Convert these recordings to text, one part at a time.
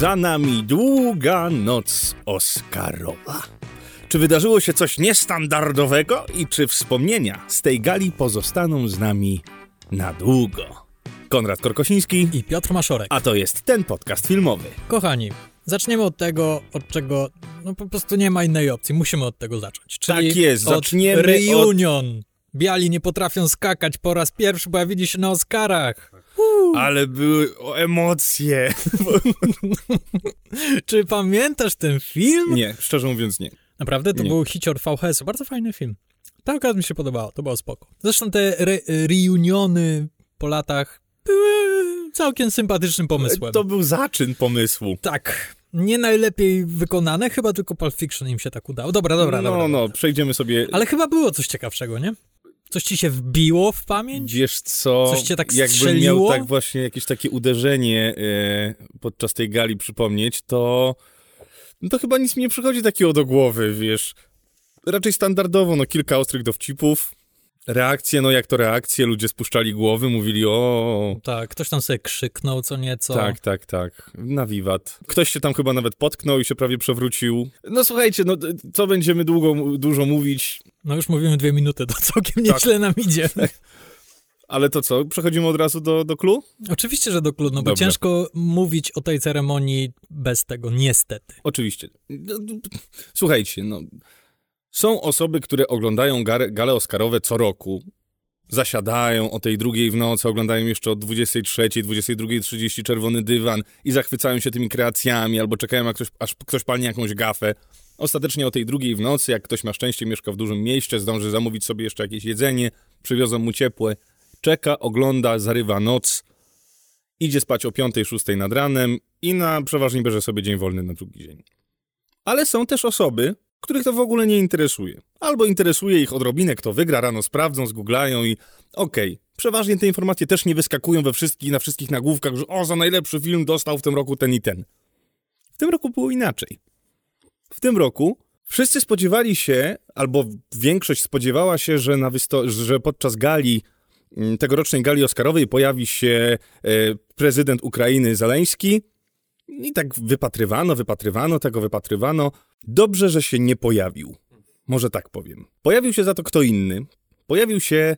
Za nami długa noc Oscarowa. Czy wydarzyło się coś niestandardowego i czy wspomnienia z tej gali pozostaną z nami na długo? Konrad Korkosiński i Piotr Maszorek. A to jest ten podcast filmowy. Kochani, zaczniemy od tego, od czego no po prostu nie ma innej opcji. Musimy od tego zacząć. Czyli tak jest, zaczniemy od reunion. Od... Biali nie potrafią skakać po raz pierwszy, pojawili się na Oscarach. Ale były emocje. Czy pamiętasz ten film? Nie, szczerze mówiąc nie. Naprawdę? To nie. był hicior VHS-u. Bardzo fajny film. Tak akurat mi się podobało, to było spoko. Zresztą te re reuniony po latach były całkiem sympatycznym pomysłem. To był zaczyn pomysłu. Tak. Nie najlepiej wykonane, chyba tylko Pulp Fiction im się tak udało. Dobra, dobra, no, dobra. No, no, przejdziemy sobie... Ale chyba było coś ciekawszego, nie? Coś ci się wbiło w pamięć? Wiesz co, Coś cię tak jakbym miał tak właśnie jakieś takie uderzenie e, podczas tej gali przypomnieć, to no to chyba nic mi nie przychodzi takiego do głowy, wiesz. Raczej standardowo, no kilka ostrych dowcipów, reakcje, no jak to reakcje, ludzie spuszczali głowy, mówili o... Tak, ktoś tam sobie krzyknął co nieco. Tak, tak, tak, na wiwat. Ktoś się tam chyba nawet potknął i się prawie przewrócił. No słuchajcie, no co będziemy długo, dużo mówić? No już mówimy dwie minuty, to całkiem tak. nieźle nam idzie. Ale to co, przechodzimy od razu do, do klu? Oczywiście, że do klu, no bo ciężko mówić o tej ceremonii bez tego, niestety. Oczywiście. No, słuchajcie, no są osoby, które oglądają gale Oscarowe co roku, zasiadają o tej drugiej w nocy, oglądają jeszcze od 23, 22.30 czerwony dywan i zachwycają się tymi kreacjami, albo czekają, aż ktoś, aż ktoś palnie jakąś gafę. Ostatecznie o tej drugiej w nocy, jak ktoś ma szczęście, mieszka w dużym mieście, zdąży zamówić sobie jeszcze jakieś jedzenie, przywiozą mu ciepłe, czeka, ogląda, zarywa noc, idzie spać o 5, 6 nad ranem i na przeważnie bierze sobie dzień wolny na drugi dzień. Ale są też osoby, których to w ogóle nie interesuje. Albo interesuje ich odrobinę, kto wygra, rano sprawdzą, zgooglają i okej. Okay. Przeważnie te informacje też nie wyskakują we wszystkich, na wszystkich nagłówkach, że o, za najlepszy film dostał w tym roku ten i ten. W tym roku było inaczej. W tym roku wszyscy spodziewali się, albo większość spodziewała się, że, na że podczas gali, mm, tegorocznej gali Oscarowej pojawi się e, prezydent Ukrainy Zaleński i tak wypatrywano, wypatrywano, tego wypatrywano. Dobrze, że się nie pojawił. Może tak powiem. Pojawił się za to kto inny. Pojawił się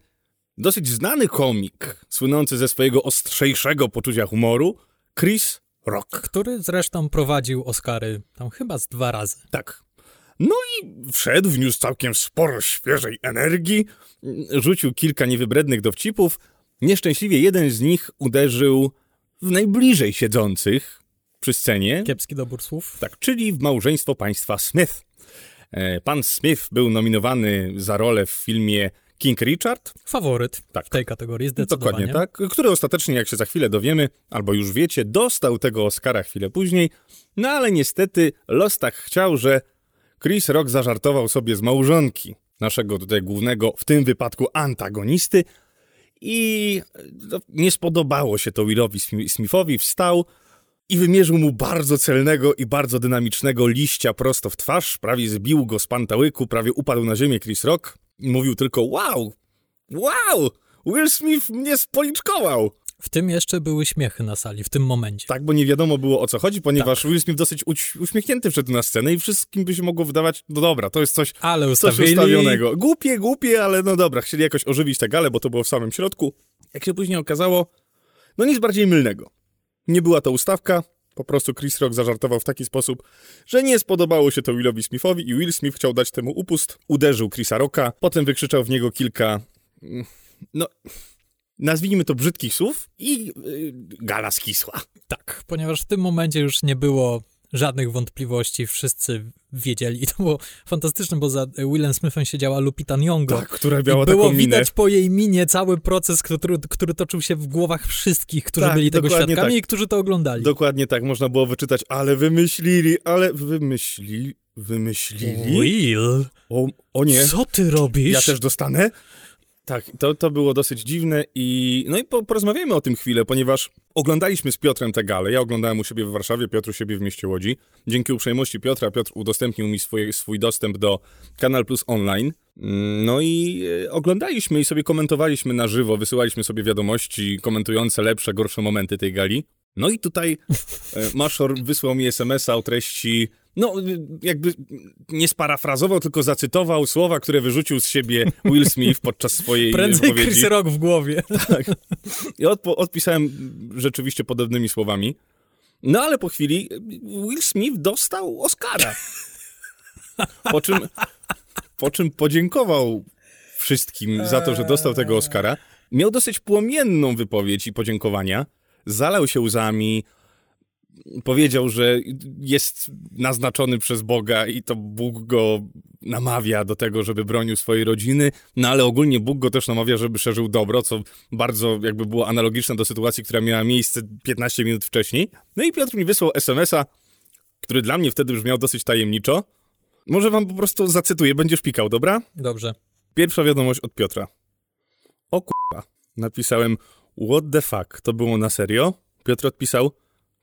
dosyć znany komik, słynący ze swojego ostrzejszego poczucia humoru, Chris Rock. Który zresztą prowadził Oscary tam chyba z dwa razy. Tak. No i wszedł, wniósł całkiem sporo świeżej energii, rzucił kilka niewybrednych dowcipów. Nieszczęśliwie jeden z nich uderzył w najbliżej siedzących, przy scenie. Kiepski dobór słów. Tak, czyli w małżeństwo państwa Smith. E, pan Smith był nominowany za rolę w filmie King Richard. Faworyt tak. w tej kategorii, zdecydowanie. Dokładnie tak, który ostatecznie, jak się za chwilę dowiemy, albo już wiecie, dostał tego Oscara chwilę później, no ale niestety los tak chciał, że Chris Rock zażartował sobie z małżonki naszego tutaj głównego, w tym wypadku antagonisty i no, nie spodobało się to Willowi Smithowi, wstał, i wymierzył mu bardzo celnego i bardzo dynamicznego liścia prosto w twarz, prawie zbił go z pantałyku, prawie upadł na ziemię Chris Rock i mówił tylko wow, wow, Will Smith mnie spoliczkował. W tym jeszcze były śmiechy na sali, w tym momencie. Tak, bo nie wiadomo było o co chodzi, ponieważ tak. Will Smith dosyć uśmiechnięty wszedł na scenę i wszystkim by się mogło wydawać, no dobra, to jest coś, ale coś ustawionego. Głupie, głupie, ale no dobra, chcieli jakoś ożywić tę galę, bo to było w samym środku. Jak się później okazało, no nic bardziej mylnego. Nie była to ustawka, po prostu Chris Rock zażartował w taki sposób, że nie spodobało się to Willowi Smithowi i Will Smith chciał dać temu upust. Uderzył Chrisa Rocka, potem wykrzyczał w niego kilka, mm, no, nazwijmy to brzydkich słów i yy, gala skisła. Tak, ponieważ w tym momencie już nie było żadnych wątpliwości, wszyscy wiedzieli. I to było fantastyczne, bo za Willem Smithem siedziała Lupita Nyong'o. Tak, która miała I było taką widać po jej minie cały proces, który, który toczył się w głowach wszystkich, którzy tak, byli tego świadkami tak. i którzy to oglądali. Dokładnie tak, można było wyczytać, ale wymyślili, ale wymyślili, wymyślili. Will? O, o nie. Co ty robisz? Ja też dostanę? Tak, to, to było dosyć dziwne i no i po, porozmawiajmy o tym chwilę, ponieważ oglądaliśmy z Piotrem tę galę. Ja oglądałem u siebie w Warszawie, Piotr u siebie w mieście Łodzi. Dzięki uprzejmości Piotra, Piotr udostępnił mi swój, swój dostęp do Kanal Plus Online. Mm, no i e, oglądaliśmy i sobie komentowaliśmy na żywo, wysyłaliśmy sobie wiadomości komentujące lepsze, gorsze momenty tej gali. No i tutaj e, Maszor wysłał mi SMS-a o treści, no jakby nie sparafrazował, tylko zacytował słowa, które wyrzucił z siebie Will Smith podczas swojej Prędzej wypowiedzi. Chris Rock w głowie. Tak. I odpo- odpisałem rzeczywiście podobnymi słowami. No ale po chwili Will Smith dostał Oscara. Po czym, po czym podziękował wszystkim za to, że dostał tego Oscara. Miał dosyć płomienną wypowiedź i podziękowania. Zalał się łzami. Powiedział, że jest naznaczony przez Boga i to Bóg go namawia do tego, żeby bronił swojej rodziny, no ale ogólnie Bóg go też namawia, żeby szerzył dobro, co bardzo jakby było analogiczne do sytuacji, która miała miejsce 15 minut wcześniej. No i Piotr mi wysłał SMS-a, który dla mnie wtedy brzmiał dosyć tajemniczo. Może wam po prostu zacytuję, będziesz pikał, dobra? Dobrze. Pierwsza wiadomość od Piotra. O kurwa. Napisałem, what the fuck, to było na serio? Piotr odpisał,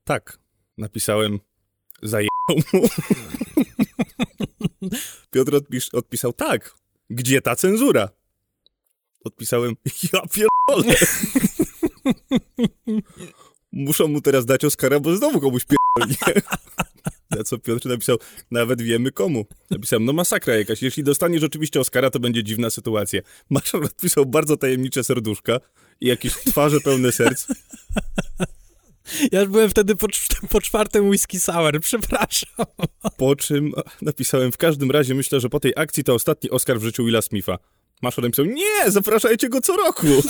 tak. Napisałem, zajebał mu. Piotr odpis odpisał, tak. Gdzie ta cenzura? Odpisałem, ja pierdolę. Muszą mu teraz dać Oscara, bo znowu komuś pierdolnie. Na co Piotr napisał, nawet wiemy komu. Napisałem, no masakra jakaś. Jeśli dostaniesz rzeczywiście Oscara, to będzie dziwna sytuacja. Maszor odpisał bardzo tajemnicze serduszka i jakieś twarze pełne serc. Ja już byłem wtedy po, po czwartym whisky sour, przepraszam. Po czym napisałem, w każdym razie myślę, że po tej akcji to ostatni Oscar w życiu Willa Smitha. Maszor napisał, nie, zapraszajcie go co roku.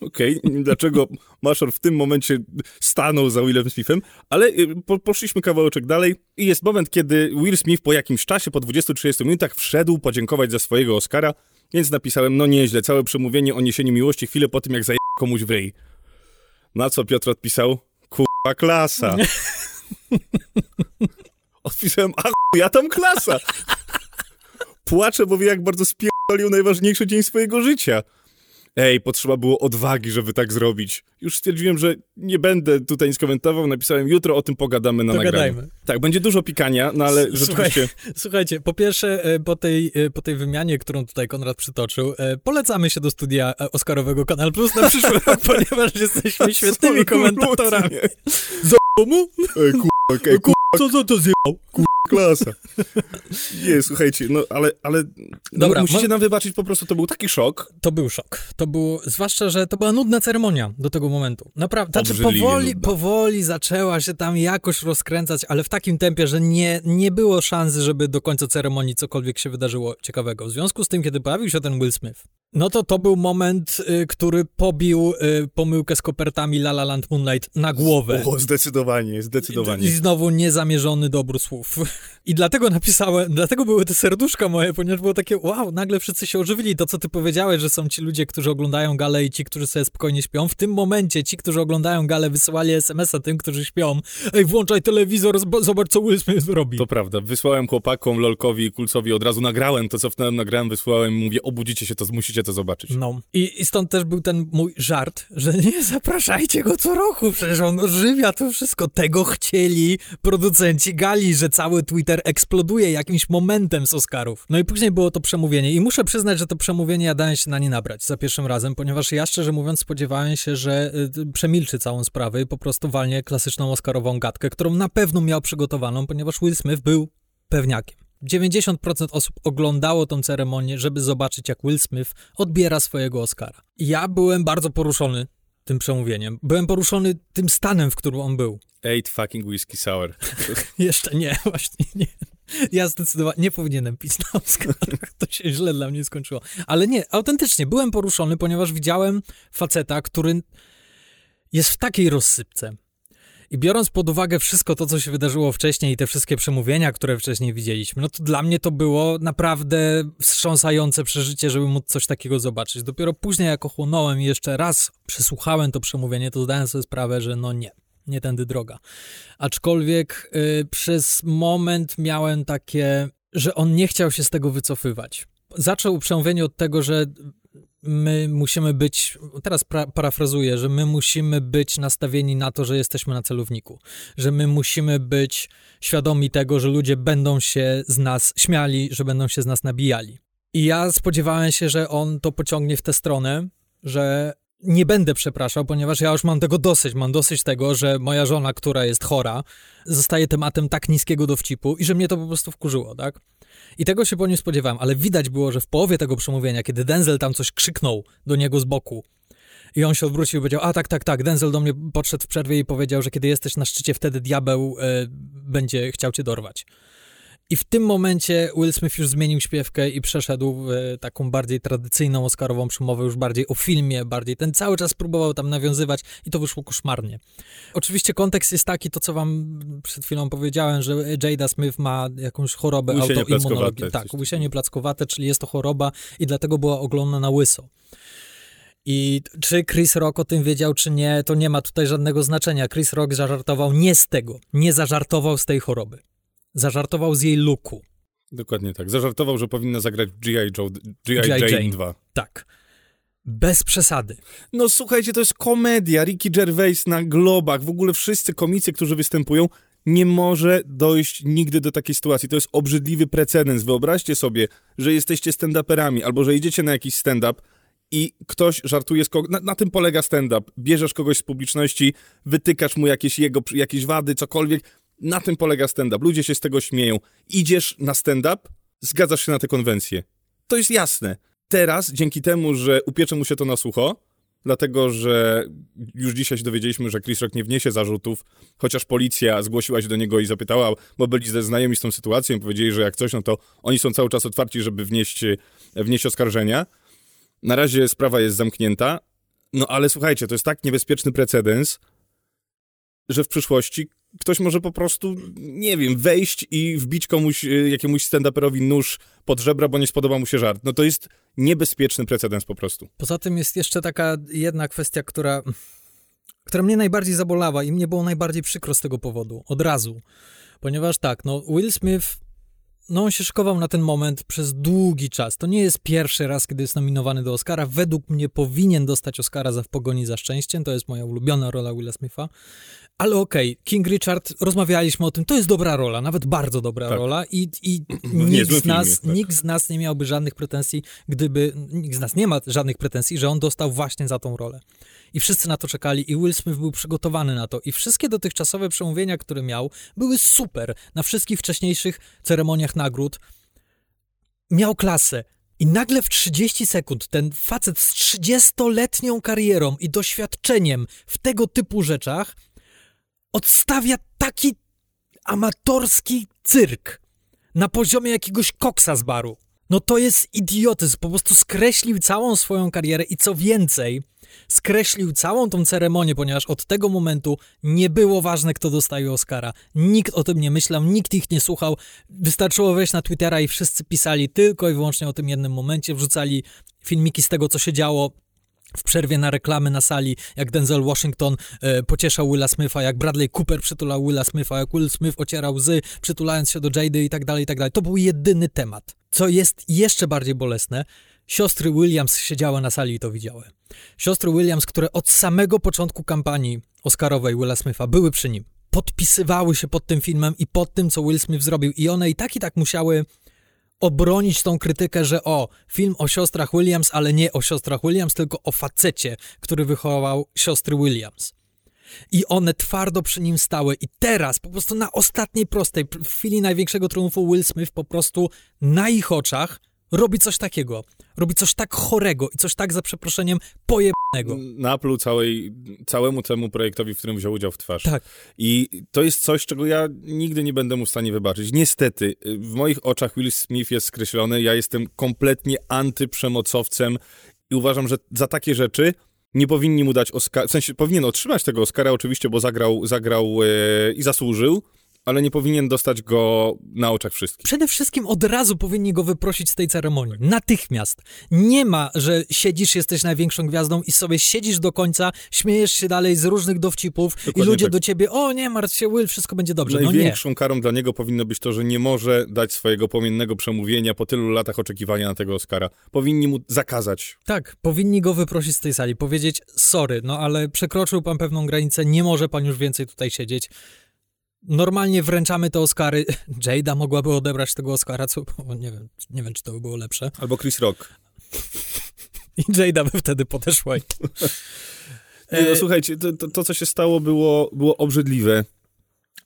Okej, dlaczego Maszor w tym momencie stanął za Willem Smithem, ale y, po, poszliśmy kawałeczek dalej i jest moment, kiedy Will Smith po jakimś czasie, po 20-30 minutach wszedł podziękować za swojego Oscara, więc napisałem, no nieźle, całe przemówienie o niesieniu miłości chwilę po tym, jak zaje komuś w ryj. Na co Piotr odpisał, kurwa klasa. Odpisałem, a ja tam klasa. Płaczę, bo wie, jak bardzo spierdolił najważniejszy dzień swojego życia. Ej, potrzeba było odwagi, żeby tak zrobić. Już stwierdziłem, że nie będę tutaj nic komentował. Napisałem, jutro o tym pogadamy na Dogadajmy. nagraniu. Tak, będzie dużo pikania, no ale Słuchaj, rzeczywiście... Słuchajcie, po pierwsze, e, po tej, e, po tej wymianie, którą tutaj Konrad przytoczył, e, polecamy się do studia Oscarowego Kanal Plus na przyszły rok, ponieważ jesteśmy świetnymi komentatorami. Ej, kurwa, ej, kurwa, Co za to zjebał? Klasa. Nie, słuchajcie, no ale, ale no, Dobra, musicie mo- nam wybaczyć, po prostu to był taki szok. To był szok. To było, zwłaszcza, że to była nudna ceremonia do tego momentu. Naprawdę, znaczy powoli, nudna. powoli zaczęła się tam jakoś rozkręcać, ale w takim tempie, że nie, nie było szansy, żeby do końca ceremonii cokolwiek się wydarzyło ciekawego. W związku z tym, kiedy pojawił się ten Will Smith, no to to był moment, y, który pobił y, pomyłkę z kopertami La La Land Moonlight na głowę. O, zdecydowanie, I zdecydowanie. znowu niezamierzony dobór słów. I dlatego napisałem, dlatego były te serduszka moje, ponieważ było takie, wow, nagle wszyscy się ożywili. To, co ty powiedziałeś, że są ci ludzie, którzy oglądają galę i ci, którzy sobie spokojnie śpią. W tym momencie ci, którzy oglądają galę, wysyłali SMS-a tym, którzy śpią. Ej, włączaj telewizor, zobacz, co Will Smith robi. To prawda. Wysłałem chłopakom, Lolkowi i Kulcowi od razu, nagrałem to, cofnąłem, nagrałem, wysłałem, mówię, obudzicie się, to musicie to zobaczyć. No. I, I stąd też był ten mój żart, że nie zapraszajcie go co roku, przecież on ożywia to wszystko. Tego chcieli producenci gali, że cały Twitter eksploduje jakimś momentem z Oscarów. No i później było to przemówienie i muszę przyznać, że to przemówienie ja dałem się na nie nabrać za pierwszym razem, ponieważ ja szczerze mówiąc spodziewałem się, że y, przemilczy całą sprawę i po prostu walnie klasyczną Oscarową gadkę, którą na pewno miał przygotowaną, ponieważ Will Smith był pewniakiem. 90% osób oglądało tą ceremonię, żeby zobaczyć, jak Will Smith odbiera swojego Oscara. Ja byłem bardzo poruszony tym przemówieniem. Byłem poruszony tym stanem, w którym on był. Eight fucking whiskey sour. Jeszcze nie, właśnie nie. Ja zdecydowanie nie powinienem pić na Oscarach. To się źle dla mnie skończyło. Ale nie, autentycznie byłem poruszony, ponieważ widziałem faceta, który jest w takiej rozsypce. I biorąc pod uwagę wszystko to, co się wydarzyło wcześniej i te wszystkie przemówienia, które wcześniej widzieliśmy, no to dla mnie to było naprawdę wstrząsające przeżycie, żeby móc coś takiego zobaczyć. Dopiero później, jak ochłonąłem i jeszcze raz przesłuchałem to przemówienie, to zdałem sobie sprawę, że no nie, nie tędy droga. Aczkolwiek y, przez moment miałem takie, że on nie chciał się z tego wycofywać. Zaczął przemówienie od tego, że my musimy być, teraz pra, parafrazuję, że my musimy być nastawieni na to, że jesteśmy na celowniku, że my musimy być świadomi tego, że ludzie będą się z nas śmiali, że będą się z nas nabijali. I ja spodziewałem się, że on to pociągnie w tę stronę, że nie będę przepraszał, ponieważ ja już mam tego dosyć. Mam dosyć tego, że moja żona, która jest chora, zostaje tematem tak niskiego dowcipu i że mnie to po prostu wkurzyło, tak? I tego się po nim spodziewałem, ale widać było, że w połowie tego przemówienia, kiedy Denzel tam coś krzyknął do niego z boku, i on się odwrócił i powiedział, a tak, tak, tak, Denzel do mnie podszedł w przerwie i powiedział, że kiedy jesteś na szczycie, wtedy diabeł e, będzie chciał cię dorwać. I w tym momencie Will Smith już zmienił śpiewkę i przeszedł w taką bardziej tradycyjną Oscarową przemowę, już bardziej o filmie, bardziej ten cały czas próbował tam nawiązywać i to wyszło koszmarnie. Oczywiście kontekst jest taki, to co wam przed chwilą powiedziałem, że Jada Smith ma jakąś chorobę autoimmunologiczną. Tak, łysienie plackowate, czyli jest to choroba i dlatego była oglądana na łyso. I czy Chris Rock o tym wiedział, czy nie, to nie ma tutaj żadnego znaczenia. Chris Rock zażartował nie z tego, nie zażartował z tej choroby. Zażartował z jej luku. Dokładnie tak. Zażartował, że powinna zagrać G.I. Joe, G.I. Jane, Jane 2. Tak. Bez przesady. No słuchajcie, to jest komedia. Ricky Gervais na globach, w ogóle wszyscy komicy, którzy występują, nie może dojść nigdy do takiej sytuacji. To jest obrzydliwy precedens. Wyobraźcie sobie, że jesteście stand-uperami albo że idziecie na jakiś stand-up i ktoś żartuje z kogoś. Na, na, tym polega stand-up. Bierzesz kogoś z publiczności, wytykasz mu jakieś jego jakieś wady, cokolwiek. Na tym polega stand-up. Ludzie się z tego śmieją. Idziesz na stand-up, zgadzasz się na te konwencje. To jest jasne. Teraz, dzięki temu, że upiecze mu się to na sucho, dlatego że już dzisiaj się dowiedzieliśmy, że Chris Rock nie wniesie zarzutów, chociaż policja zgłosiła się do niego i zapytała, bo byli znajomi z tą sytuacją i powiedzieli, że jak coś, no to oni są cały czas otwarci, żeby wnieść, wnieść oskarżenia. Na razie sprawa jest zamknięta, no ale słuchajcie, to jest tak niebezpieczny precedens, że w przyszłości ktoś może po prostu, nie wiem, wejść i wbić komuś, y, jakiemuś stand-uperowi nóż pod żebra, bo nie spodoba mu się żart. No to jest niebezpieczny precedens po prostu. Poza tym jest jeszcze taka jedna kwestia, która, która mnie najbardziej zabolała i mnie było najbardziej przykro z tego powodu, od razu. Ponieważ tak, no Will Smith no on się szykował na ten moment przez długi czas. To nie jest pierwszy raz, kiedy jest nominowany do Oscara. Według mnie powinien dostać Oscara za W pogoni za szczęściem. To jest moja ulubiona rola Willa Smitha. Ale okej, okay, King Richard, rozmawialiśmy o tym, to jest dobra rola, nawet bardzo dobra tak. rola i, i nikt, z nas, filmie, tak. nikt z nas nie miałby żadnych pretensji, gdyby, nikt z nas nie ma żadnych pretensji, że on dostał właśnie za tą rolę. I wszyscy na to czekali i Will Smith był przygotowany na to. I wszystkie dotychczasowe przemówienia, które miał, były super. Na wszystkich wcześniejszych ceremoniach nagród miał klasę. I nagle w 30 sekund ten facet z 30-letnią karierą i doświadczeniem w tego typu rzeczach odstawia taki amatorski cyrk na poziomie jakiegoś koksa z baru. No to jest idiotyzm, po prostu skreślił całą swoją karierę i co więcej, skreślił całą tą ceremonię, ponieważ od tego momentu nie było ważne, kto dostaje Oscara. Nikt o tym nie myślał, nikt ich nie słuchał. Wystarczyło wejść na Twittera i wszyscy pisali tylko i wyłącznie o tym jednym momencie, wrzucali filmiki z tego, co się działo w przerwie na reklamy na sali, jak Denzel Washington e, pocieszał Willa Smitha, jak Bradley Cooper przytulał Willa Smitha, jak Will Smith ocierał łzy, przytulając się do Jady i tak dalej, i tak dalej. To był jedyny temat. Co jest jeszcze bardziej bolesne, siostry Williams siedziały na sali i to widziały. Siostry Williams, które od samego początku kampanii Oscarowej Willa Smitha były przy nim, podpisywały się pod tym filmem i pod tym, co Will Smith zrobił i one i tak i tak musiały obronić tą krytykę, że o, film o siostrach Williams, ale nie o siostrach Williams, tylko o facecie, który wychował siostry Williams. I one twardo przy nim stały. I teraz, po prostu na ostatniej prostej, w chwili największego triumfu, Will Smith po prostu na ich oczach robi coś takiego. Robi coś tak chorego i coś tak, za przeproszeniem, pojebnego. Napluł całej, całemu temu projektowi, w którym wziął udział w twarz. Tak. I to jest coś, czego ja nigdy nie będę mu w stanie wybaczyć. Niestety, w moich oczach Will Smith jest skreślony. Ja jestem kompletnie antyprzemocowcem i uważam, że za takie rzeczy nie powinni mu dać Oscara, w sensie powinien otrzymać tego Oscara oczywiście, bo zagrał, zagrał e, i zasłużył, ale nie powinien dostać go na oczach wszystkich. Przede wszystkim od razu powinni go wyprosić z tej ceremonii. Natychmiast. Nie ma, że siedzisz, jesteś największą gwiazdą i sobie siedzisz do końca, śmiejesz się dalej z różnych dowcipów Dokładnie i ludzie tak. do ciebie, o nie, martw się, Will, wszystko będzie dobrze. Największą no karą dla niego powinno być to, że nie może dać swojego płomiennego przemówienia po tylu latach oczekiwania na tego Oscara. Powinni mu zakazać. Tak, powinni go wyprosić z tej sali, powiedzieć, sorry, no ale przekroczył pan pewną granicę, nie może pan już więcej tutaj siedzieć normalnie wręczamy te Oscary. Jada mogłaby odebrać tego Oscara, co nie wiem, nie wiem, czy to by było lepsze. Albo Chris Rock. I Jada by wtedy podeszła i... Nie, no, E, słuchajcie, to, to, to, co się stało, było, było obrzydliwe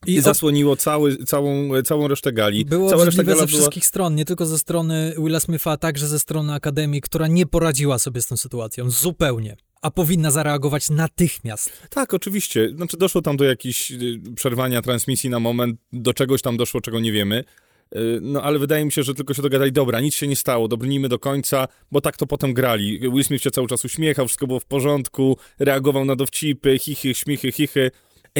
i, I zasłoniło cały, całą, całą resztę gali. Było Cała reszta gala ze była... wszystkich stron, nie tylko ze strony Willa Smitha, a także ze strony Akademii, która nie poradziła sobie z tą sytuacją, zupełnie. A powinna zareagować natychmiast. Tak, oczywiście. Znaczy doszło tam do jakiejś y, przerwania transmisji na moment, do czegoś tam doszło, czego nie wiemy. Y, No ale wydaje mi się, że tylko się dogadali, dobra, nic się nie stało, dobrnijmy do końca, bo tak to potem grali. Will Smith się cały czas uśmiechał, wszystko było w porządku, reagował na dowcipy, chichy, śmichy, chichy.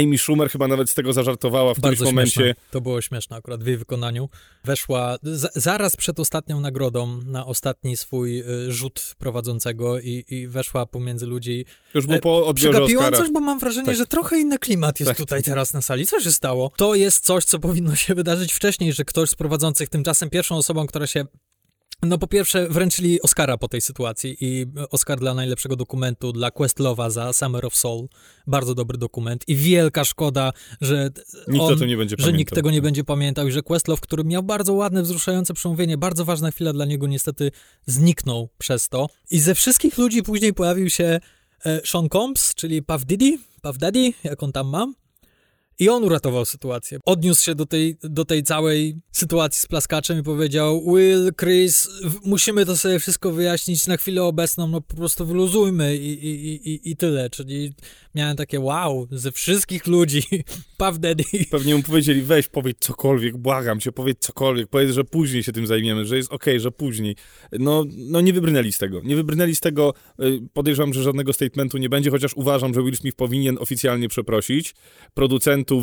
Amy Schumer chyba nawet z tego zażartowała w którymś Bardzo momencie. śmieszne. To było śmieszne akurat w jej wykonaniu. Weszła za, zaraz przed ostatnią nagrodą na ostatni swój y, rzut prowadzącego i, i weszła pomiędzy ludzi. Już było E, po odbiorze Przegapiłam Oscara. coś, bo mam wrażenie, Tak. że trochę inny klimat jest Tak. tutaj teraz na sali. Co się stało? To jest coś, co powinno się wydarzyć wcześniej, że ktoś z prowadzących tymczasem pierwszą osobą, która się no po pierwsze wręczyli Oscara po tej sytuacji i Oscar dla najlepszego dokumentu dla Questlove'a za Summer of Soul. Bardzo dobry dokument i wielka szkoda, że Nikt on, że pamiętał. nikt tego nie będzie pamiętał i że Questlove, który miał bardzo ładne, wzruszające przemówienie, bardzo ważna chwila dla niego niestety zniknął przez to. I ze wszystkich ludzi później pojawił się e, Sean Combs, czyli Puff Diddy, Puff Daddy, jak on tam ma. I on uratował sytuację. Odniósł się do tej, do tej całej sytuacji z plaskaczem i powiedział: Will, Chris, musimy to sobie wszystko wyjaśnić na chwilę obecną, no po prostu wyluzujmy i, i, i, i tyle. Czyli miałem takie wow, ze wszystkich ludzi, Puff Daddy. Pewnie mu powiedzieli, weź, powiedz cokolwiek, błagam cię, powiedz cokolwiek, powiedz, że później się tym zajmiemy, że jest okej, że później. No, no nie wybrnęli z tego. Nie wybrnęli z tego, y, podejrzewam, że żadnego statementu nie będzie, chociaż uważam, że Will Smith powinien oficjalnie przeprosić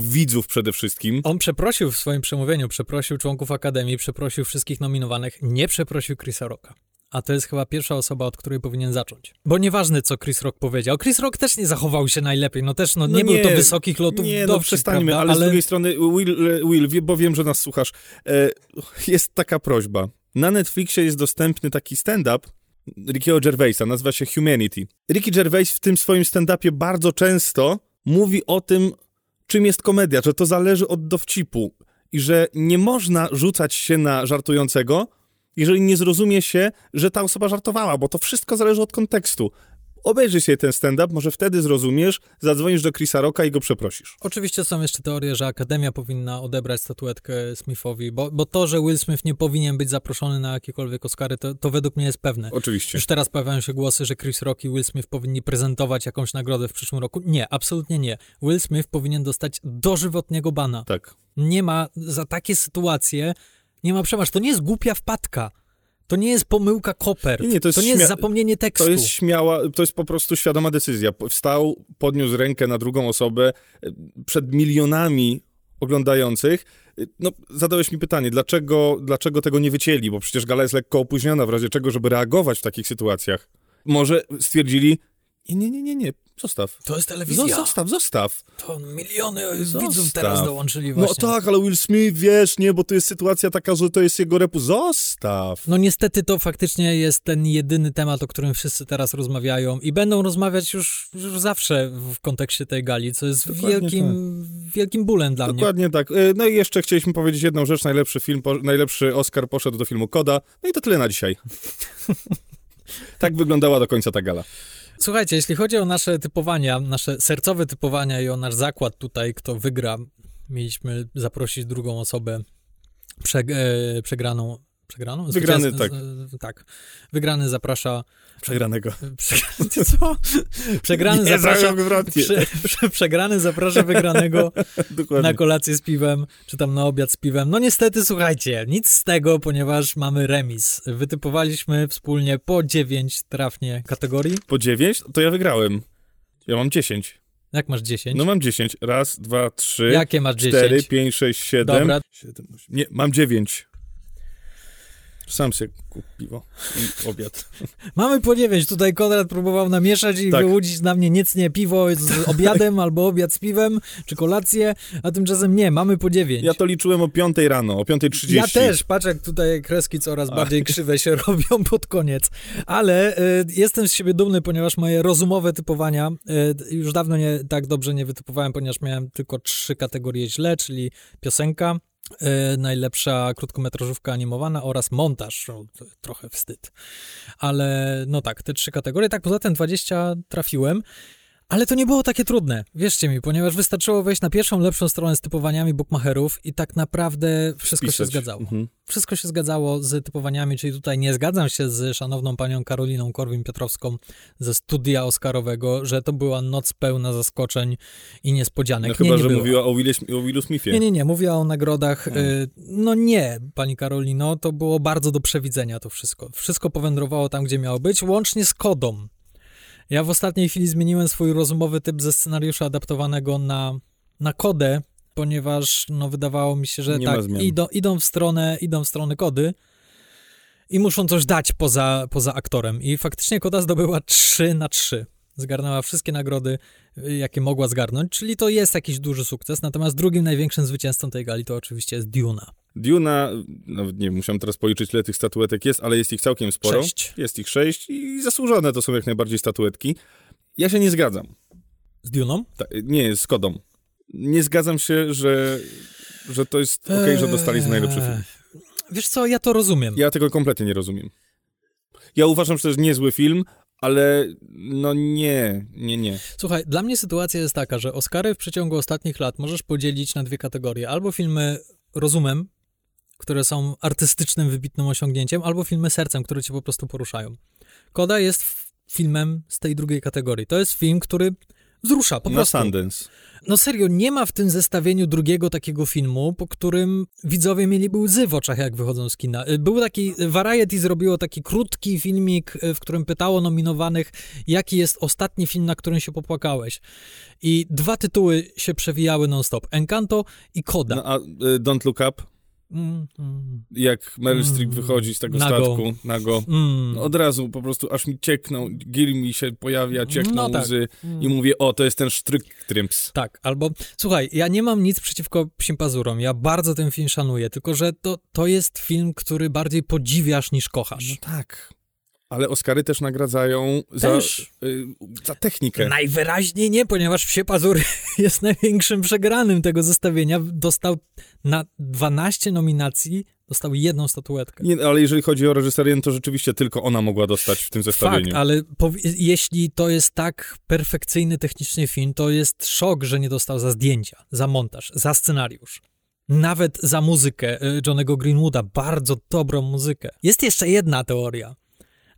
widzów przede wszystkim. On przeprosił w swoim przemówieniu, przeprosił członków Akademii, przeprosił wszystkich nominowanych, nie przeprosił Chrisa Rocka. A to jest chyba pierwsza osoba, od której powinien zacząć. Bo nieważne, co Chris Rock powiedział. Chris Rock też nie zachował się najlepiej. No też, no, No nie, był nie, to wysokich lotów Nie, no dowcip, przestańmy, prawda? ale, z drugiej strony, Will, Will, bo wiem, że nas słuchasz, e, jest taka prośba. Na Netflixie jest dostępny taki stand-up Rickiego Gervaisa, nazywa się Humanity. Ricky Gervais w tym swoim stand-upie bardzo często mówi o tym, czym jest komedia, że to zależy od dowcipu i że nie można rzucać się na żartującego, jeżeli nie zrozumie się, że ta osoba żartowała, bo to wszystko zależy od kontekstu. Obejrzyj sobie ten stand-up, może wtedy zrozumiesz, zadzwonisz do Chrisa Rocka i go przeprosisz. Oczywiście są jeszcze teorie, że Akademia powinna odebrać statuetkę Smithowi, bo, bo to, że Will Smith nie powinien być zaproszony na jakiekolwiek Oscary, to, to według mnie jest pewne. Oczywiście. Już teraz pojawiają się głosy, że Chris Rock i Will Smith powinni prezentować jakąś nagrodę w przyszłym roku. Nie, absolutnie nie. Will Smith powinien dostać dożywotniego bana. Tak. Nie ma za takie sytuacje, nie ma przemasz. To nie jest głupia wpadka. To nie jest pomyłka kopert. Nie, nie, to jest nie jest zapomnienie tekstu. To jest śmiała, to jest po prostu świadoma decyzja. Wstał, podniósł rękę na drugą osobę e, przed milionami oglądających. E, No, zadałeś mi pytanie, dlaczego, dlaczego tego nie wycięli? Bo przecież gala jest lekko opóźniona, w razie czego, żeby reagować w takich sytuacjach. Może stwierdzili, nie, nie, nie, nie, nie, zostaw. To jest telewizja. Zostaw, zostaw. To miliony Zostaw. widzów teraz dołączyli No właśnie. tak, ale Will Smith, wiesz, nie, bo to jest sytuacja taka, że to jest jego repu. Zostaw. No niestety to faktycznie jest ten jedyny temat, o którym wszyscy teraz rozmawiają i będą rozmawiać już, już zawsze w kontekście tej gali, co jest Dokładnie wielkim, wielkim bólem dla mnie. Dokładnie tak. E, No i jeszcze chcieliśmy powiedzieć jedną rzecz. Najlepszy film, najlepszy Oscar poszedł do filmu Koda. No i to tyle na dzisiaj. tak wyglądała do końca ta gala. Słuchajcie, jeśli chodzi o nasze typowania, nasze sercowe typowania i o nasz zakład tutaj, kto wygra, mieliśmy zaprosić drugą osobę e, przegraną. Przegraną? Wygrany, Zwycięz- tak. tak. Wygrany zaprasza. Przegranego. Ty co? Przegrany Nie, zaprasza. Prze, prze, przegrany zaprasza wygranego na kolację z piwem, czy tam na obiad z piwem. No niestety, słuchajcie, nic z tego, ponieważ mamy remis. Wytypowaliśmy wspólnie po dziewięć trafnie kategorii. Po 9? To ja wygrałem. Ja mam 10. Jak masz 10? No mam 10. Raz, dwa, trzy, Jakie masz 10? cztery, pięć, sześć, siedem. Dobra. Siedem, osiem. Nie, mam 9. Sam sobie kup piwo i obiad. Mamy po 9. Tutaj Konrad próbował namieszać i Tak. wyłudzić na mnie nie cnie piwo z obiadem albo obiad z piwem, czy kolację, a tymczasem nie, mamy po 9. Ja to liczyłem o 5 rano, o 5.30. Ja też, patrz jak tutaj kreski coraz bardziej krzywe się robią pod koniec. Ale y, jestem z siebie dumny, ponieważ moje rozumowe typowania y, już dawno nie tak dobrze nie wytypowałem, ponieważ miałem tylko trzy kategorie źle, czyli piosenka, najlepsza krótkometrażówka animowana oraz montaż. No, trochę wstyd. Ale no tak, te trzy kategorie. Tak, poza tym 20 trafiłem. Ale to nie było takie trudne, wierzcie mi, ponieważ wystarczyło wejść na pierwszą lepszą stronę z typowaniami bookmacherów i tak naprawdę wszystko się zgadzało. Mhm. Wszystko się zgadzało z typowaniami, czyli tutaj nie zgadzam się z szanowną panią Karoliną Korwin-Piotrowską ze studia Oscarowego, że to była noc pełna zaskoczeń i niespodzianek. No nie, chyba, nie że była. mówiła o, Willie, o Willu Smithie. Nie, nie, nie, mówiła o nagrodach. No. No nie, pani Karolino, to było bardzo do przewidzenia to wszystko. Wszystko powędrowało tam, gdzie miało być, łącznie z kodą. Ja w ostatniej chwili zmieniłem swój rozumowy typ ze scenariusza adaptowanego na, na kodę, ponieważ no, wydawało mi się, że Nie tak, idą, idą, w stronę, idą w stronę kody i muszą coś dać poza, poza aktorem. I faktycznie koda zdobyła 3 na 3. Zgarnęła wszystkie nagrody, y, jakie mogła zgarnąć, czyli to jest jakiś duży sukces. Natomiast drugim największym zwycięzcą tej gali to oczywiście jest Duna. Duna, nawet nie musiałem teraz policzyć, ile tych statuetek jest, ale jest ich całkiem sporo. Sześć. Jest ich sześć i zasłużone to są jak najbardziej statuetki. Ja się nie zgadzam. Z Duną? Ta, nie, z Kodą. Nie zgadzam się, że, że to jest okej, że dostali za najlepszy film. Eee, Wiesz co, ja to rozumiem. Ja tego kompletnie nie rozumiem. Ja uważam, że to jest niezły film, ale no nie, nie, nie. Słuchaj, dla mnie sytuacja jest taka, że Oscary w przeciągu ostatnich lat możesz podzielić na dwie kategorie. Albo filmy rozumem, które są artystycznym, wybitnym osiągnięciem, albo filmy sercem, które cię po prostu poruszają. Koda jest filmem z tej drugiej kategorii. To jest film, który wzrusza po Na prostu. Sundance. No serio, nie ma w tym zestawieniu drugiego takiego filmu, po którym widzowie mieliby łzy w oczach, jak wychodzą z kina. Y, Był taki, Variety zrobiło taki krótki filmik, y, w którym pytało nominowanych, jaki jest ostatni film, na którym się popłakałeś. I dwa tytuły się przewijały non-stop. Encanto i Koda. No, a y, Don't Look Up, jak Meryl Streep Mm. wychodzi z tego Nago. statku, nago. mm. No, od razu po prostu aż mi ciekną, gil mi się pojawia, ciekną No tak. łzy Mm. i mówię, o, to jest ten sztryk trymps. Tak, albo słuchaj, ja nie mam nic przeciwko Psim Pazurom, ja bardzo ten film szanuję, tylko że to, to jest film, który bardziej podziwiasz niż kochasz. No tak. Ale Oscary też nagradzają za, Też. y, za technikę. Najwyraźniej nie, ponieważ Psie Pazury jest największym przegranym tego zestawienia. Dostał na 12 nominacji, dostał jedną statuetkę. Nie, ale jeżeli chodzi o reżyserię, to rzeczywiście tylko ona mogła dostać w tym zestawieniu. Fakt, ale jeśli to jest tak perfekcyjny technicznie film, to jest szok, że nie dostał za zdjęcia, za montaż, za scenariusz. Nawet za muzykę y, Johnego Greenwooda, bardzo dobrą muzykę. Jest jeszcze jedna teoria.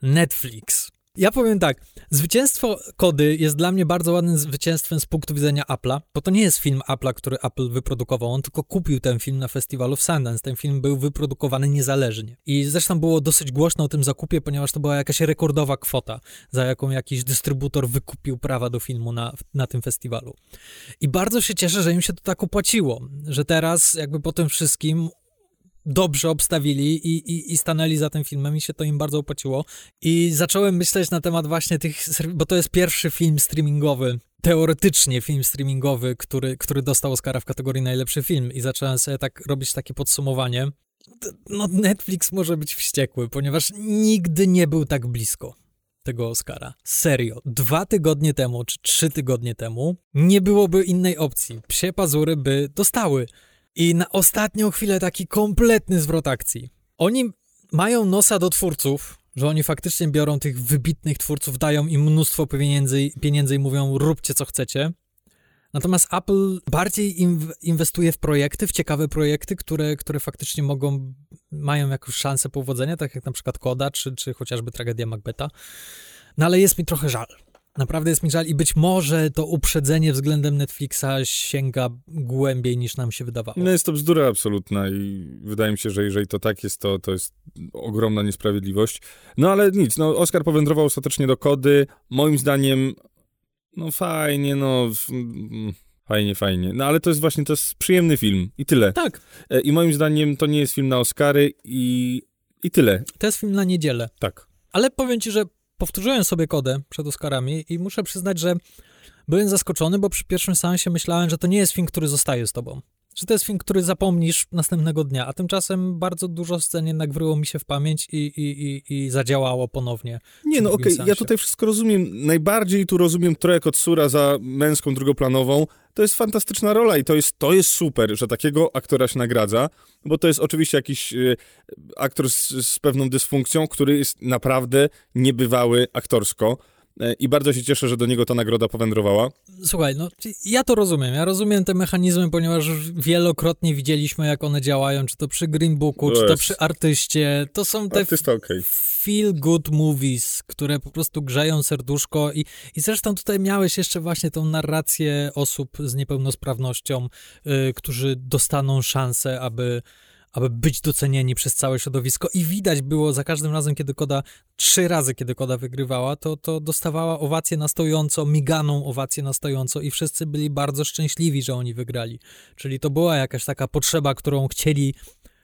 Netflix. Ja powiem tak, zwycięstwo Kody jest dla mnie bardzo ładnym zwycięstwem z punktu widzenia Apple'a, bo to nie jest film Apple'a, który Apple wyprodukował, on tylko kupił ten film na festiwalu w Sundance. Ten film był wyprodukowany niezależnie. I zresztą było dosyć głośno o tym zakupie, ponieważ to była jakaś rekordowa kwota, za jaką jakiś dystrybutor wykupił prawa do filmu na, na tym festiwalu. I bardzo się cieszę, że im się to tak opłaciło, że teraz jakby po tym wszystkim dobrze obstawili i, i, i stanęli za tym filmem i się to im bardzo opłaciło. I zacząłem myśleć na temat właśnie tych, bo to jest pierwszy film streamingowy, teoretycznie film streamingowy, który, który dostał Oscara w kategorii najlepszy film i zacząłem sobie tak robić takie podsumowanie. No Netflix może być wściekły, ponieważ nigdy nie był tak blisko tego Oscara. Serio. Dwa tygodnie temu, czy trzy tygodnie temu, nie byłoby innej opcji. Psie pazury by dostały. I na ostatnią chwilę taki kompletny zwrot akcji. Oni mają nosa do twórców, że oni faktycznie biorą tych wybitnych twórców, dają im mnóstwo pieniędzy, pieniędzy i mówią róbcie co chcecie. Natomiast Apple bardziej inw- inwestuje w projekty, w ciekawe projekty, które, które faktycznie mogą, mają jakąś szansę powodzenia, tak jak na przykład Koda, czy, czy chociażby Tragedia Macbeta. No ale jest mi trochę żal. Naprawdę jest mi żal i być może to uprzedzenie względem Netflixa sięga głębiej niż nam się wydawało. No jest to bzdura absolutna i wydaje mi się, że jeżeli to tak jest, to, to jest ogromna niesprawiedliwość. No ale nic, no Oscar powędrował ostatecznie do Kody. Moim zdaniem, no fajnie, no... mm, Fajnie, fajnie. No ale to jest właśnie, to jest przyjemny film i tyle. Tak, E, I moim zdaniem to nie jest film na Oscary i, i tyle. to jest film na niedzielę. Tak. Ale powiem ci, że powtórzyłem sobie kodę przed Oscarami i muszę przyznać, że byłem zaskoczony, bo przy pierwszym seansie myślałem, że to nie jest film, który zostaje z tobą. Że to jest film, który zapomnisz następnego dnia, a tymczasem bardzo dużo scen jednak wryło mi się w pamięć i, i, i, i zadziałało ponownie. Nie, no okej, okay, ja tutaj wszystko rozumiem. Najbardziej tu rozumiem Troja Kotsura za męską drugoplanową. To jest fantastyczna rola i to jest, to jest super, że takiego aktora się nagradza, bo to jest oczywiście jakiś y, aktor z, z pewną dysfunkcją, który jest naprawdę niebywały aktorsko. E, i bardzo się cieszę, że do niego ta nagroda powędrowała. Słuchaj, no ja to rozumiem. Ja rozumiem te mechanizmy, ponieważ wielokrotnie widzieliśmy, jak one działają, czy to przy Green Booku, czy to przy artyście. To są te Artysta, okay. feel good movies, które po prostu grzeją serduszko i, i zresztą tutaj miałeś jeszcze właśnie tą narrację osób z niepełnosprawnością, yy, którzy dostaną szansę, aby aby być docenieni przez całe środowisko i widać było za każdym razem, kiedy Koda, trzy razy, kiedy Koda wygrywała, to, to dostawała owację na stojąco, miganą owację na stojąco i wszyscy byli bardzo szczęśliwi, że oni wygrali. Czyli to była jakaś taka potrzeba, którą chcieli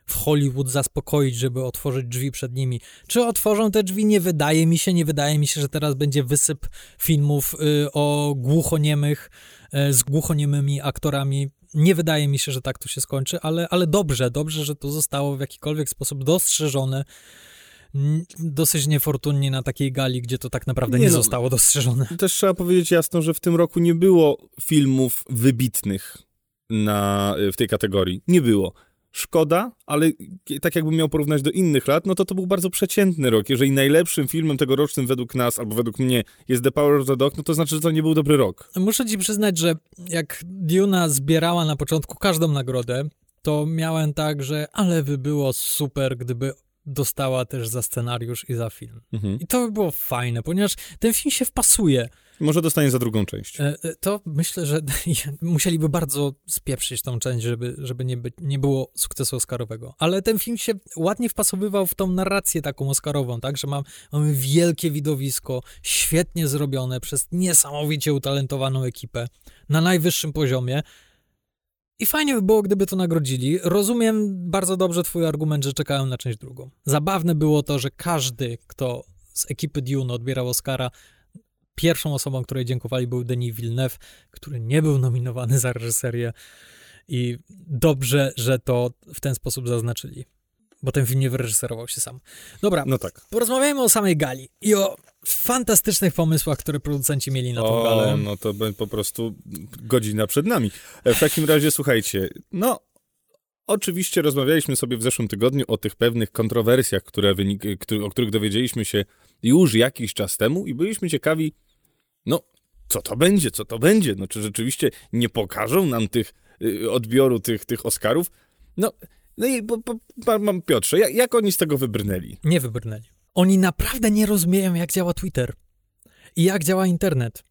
w Hollywood zaspokoić, żeby otworzyć drzwi przed nimi. Czy otworzą te drzwi? Nie wydaje mi się. Nie wydaje mi się, że teraz będzie wysyp filmów y, o głuchoniemych, y, z głuchoniemymi aktorami nie wydaje mi się, że tak to się skończy, ale, ale dobrze, dobrze, że to zostało w jakikolwiek sposób dostrzeżone dosyć niefortunnie na takiej gali, gdzie to tak naprawdę nie, nie no, zostało dostrzeżone. Też trzeba powiedzieć jasno, że w tym roku nie było filmów wybitnych na, w tej kategorii. Nie było szkoda, ale tak jakbym miał porównać do innych lat, no to to był bardzo przeciętny rok. Jeżeli najlepszym filmem tegorocznym według nas, albo według mnie jest The Power of the Dog, no to znaczy, że to nie był dobry rok. Muszę ci przyznać, że jak Duna zbierała na początku każdą nagrodę, to miałem tak, że ale by było super, gdyby dostała też za scenariusz i za film. Mhm. I to by było fajne, ponieważ ten film się wpasuje. Może dostanie za drugą część. E, e, to myślę, że musieliby bardzo spieprzyć tą część, żeby, żeby nie, by, nie było sukcesu Oscarowego. Ale ten film się ładnie wpasowywał w tą narrację taką Oscarową, tak? Że mam, mamy wielkie widowisko, świetnie zrobione przez niesamowicie utalentowaną ekipę na najwyższym poziomie. I fajnie by było, gdyby to nagrodzili. Rozumiem bardzo dobrze twój argument, że czekają na część drugą. Zabawne było to, że każdy, kto z ekipy Dune odbierał Oscara, pierwszą osobą, której dziękowali był Denis Villeneuve, który nie był nominowany za reżyserię i dobrze, że to w ten sposób zaznaczyli bo ten film nie wyreżyserował się sam. Dobra, no tak. porozmawiajmy o samej gali i o fantastycznych pomysłach, które producenci mieli na tą galę. no to po prostu godzina przed nami. E, w takim razie, słuchajcie, no Oczywiście rozmawialiśmy sobie w zeszłym tygodniu o tych pewnych kontrowersjach, które wynik, o których dowiedzieliśmy się już jakiś czas temu i byliśmy ciekawi, no, co to będzie, co to będzie? No, czy rzeczywiście nie pokażą nam tych y, odbioru tych, tych Oscarów? No, no i po, po, mam Piotrze, jak, jak oni z tego wybrnęli? Nie wybrnęli. Oni naprawdę nie rozumieją, jak działa Twitter i jak działa internet.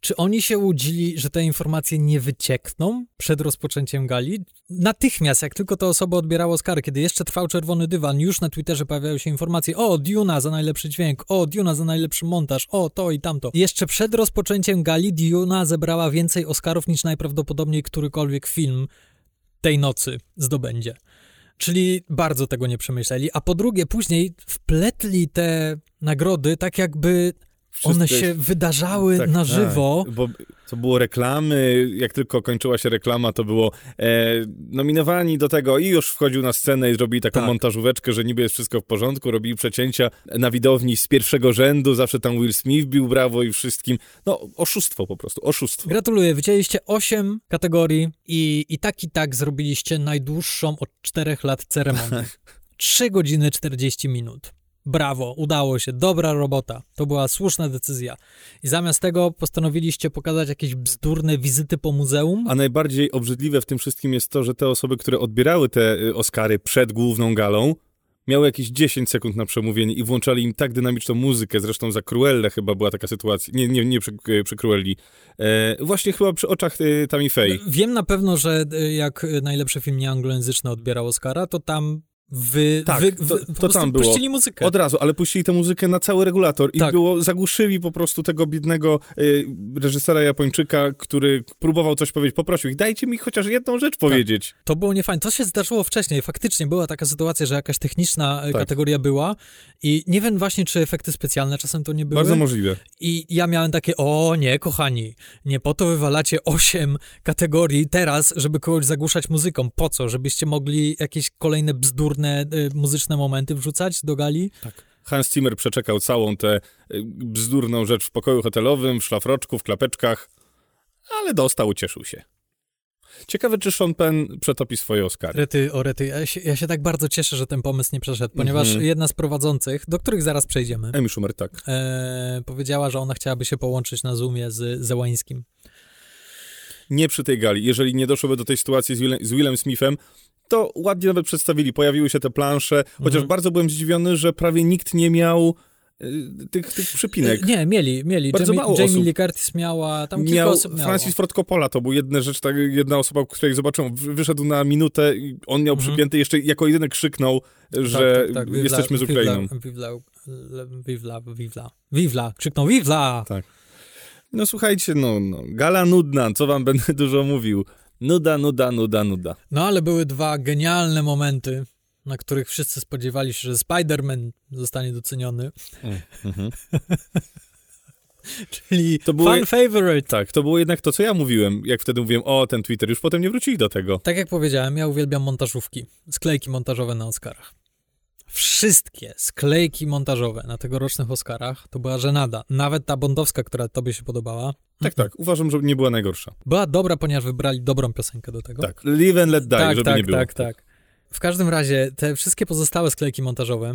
Czy oni się łudzili, że te informacje nie wyciekną przed rozpoczęciem gali? Natychmiast, jak tylko te osoby odbierały Oscary, kiedy jeszcze trwał czerwony dywan, już na Twitterze pojawiały się informacje: o, Duna za najlepszy dźwięk, o, Duna za najlepszy montaż, o, to i tamto. Jeszcze przed rozpoczęciem gali Duna zebrała więcej Oscarów niż najprawdopodobniej którykolwiek film tej nocy zdobędzie. Czyli bardzo tego nie przemyśleli. A po drugie, później wpletli te nagrody tak jakby Wszystko one się jest... wydarzały tak, na tak, żywo. bo to było reklamy, jak tylko kończyła się reklama, to było e, nominowani do tego i już wchodził na scenę i zrobili taką tak. montażóweczkę, że niby jest wszystko w porządku, robili przecięcia na widowni z pierwszego rzędu, zawsze tam Will Smith bił brawo i wszystkim. No, oszustwo po prostu, oszustwo. Gratuluję, wycięliście 8 kategorii i, i tak i tak zrobiliście najdłuższą od 4 lat ceremonię. 3 godziny 40 minut. Brawo, udało się, dobra robota. To była słuszna decyzja. I zamiast tego postanowiliście pokazać jakieś bzdurne wizyty po muzeum. A najbardziej obrzydliwe w tym wszystkim jest to, że te osoby, które odbierały te y, Oscary przed główną galą, miały jakieś 10 sekund na przemówienie i włączali im tak dynamiczną muzykę, zresztą za Cruelle chyba była taka sytuacja, nie, nie, nie przy, y, przy Cruelli, e, właśnie chyba przy oczach y, Tammy Faye. Wiem na pewno, że jak najlepszy film nieanglojęzyczny odbierał Oscara, to tam wy, Tak, wy, to- wy, to prostu tam było. puścili muzykę. Od razu, ale puścili tę muzykę na cały regulator i Tak. było, zagłuszyli po prostu tego biednego y, reżysera Japończyka, który próbował coś powiedzieć, poprosił ich, dajcie mi chociaż jedną rzecz Tak. powiedzieć. To było niefajne. To się zdarzyło wcześniej. Faktycznie była taka sytuacja, że jakaś techniczna e, Tak. kategoria była i nie wiem właśnie, czy efekty specjalne czasem to nie były. Bardzo możliwe. I ja miałem takie, o nie, kochani, nie po to wywalacie osiem kategorii teraz, żeby kogoś zagłuszać muzyką. Po co? Żebyście mogli jakieś kolejne bzdurne y, muzyczne momenty wrzucać do gali? Hans Zimmer przeczekał całą tę y, bzdurną rzecz w pokoju hotelowym, w szlafroczku, w klapeczkach, ale dostał, cieszył się. Ciekawe, czy Sean Penn przetopi swoje Oscary. Rety, o rety, ja się, ja się tak bardzo cieszę, że ten pomysł nie przeszedł, ponieważ Mhm. jedna z prowadzących, do których zaraz przejdziemy, Amy Schumer, tak. e, powiedziała, że ona chciałaby się połączyć na Zoomie z Zełańskim. Nie przy tej gali. Jeżeli nie doszłoby do tej sytuacji z, Willem, z Willem Smithem, to ładnie nawet przedstawili. Pojawiły się te plansze, chociaż Mhm. bardzo byłem zdziwiony, że prawie nikt nie miał y, tych, tych przypinek. E, Nie, mieli, mieli. Bardzo Jamie, mało Jamie osób. Lee Curtis miała, tam kilka Miał osób miało. Francis Ford Coppola, to był jedna rzecz, tak, jedna osoba, której zobaczyłem, wyszedł na minutę i on miał Mhm. przypięty, jeszcze jako jedyny krzyknął, że jesteśmy z Ukrainą. Wivla, Wivla, Wivla, Wivla, krzyknął Wivla! No słuchajcie, no, no, gala nudna, co wam będę dużo mówił. Nuda, nuda, nuda, nuda. No ale były dwa genialne momenty, na których wszyscy spodziewali się, że Spider-Man zostanie doceniony, Mhm. czyli To było- fan favorite. Tak, to było jednak to, co ja mówiłem, jak wtedy mówiłem, o, ten Twitter, już potem nie wrócili do tego. Tak jak powiedziałem, ja uwielbiam montażówki, sklejki montażowe na Oscarach. Wszystkie sklejki montażowe na tegorocznych Oscarach to była żenada. Nawet ta bondowska, która tobie się podobała, Tak, tak, uważam, że nie była najgorsza. była dobra, ponieważ wybrali dobrą piosenkę do tego. Tak, live and let die, tak, żeby tak, nie było. tak, tak. W każdym razie te wszystkie pozostałe sklejki montażowe,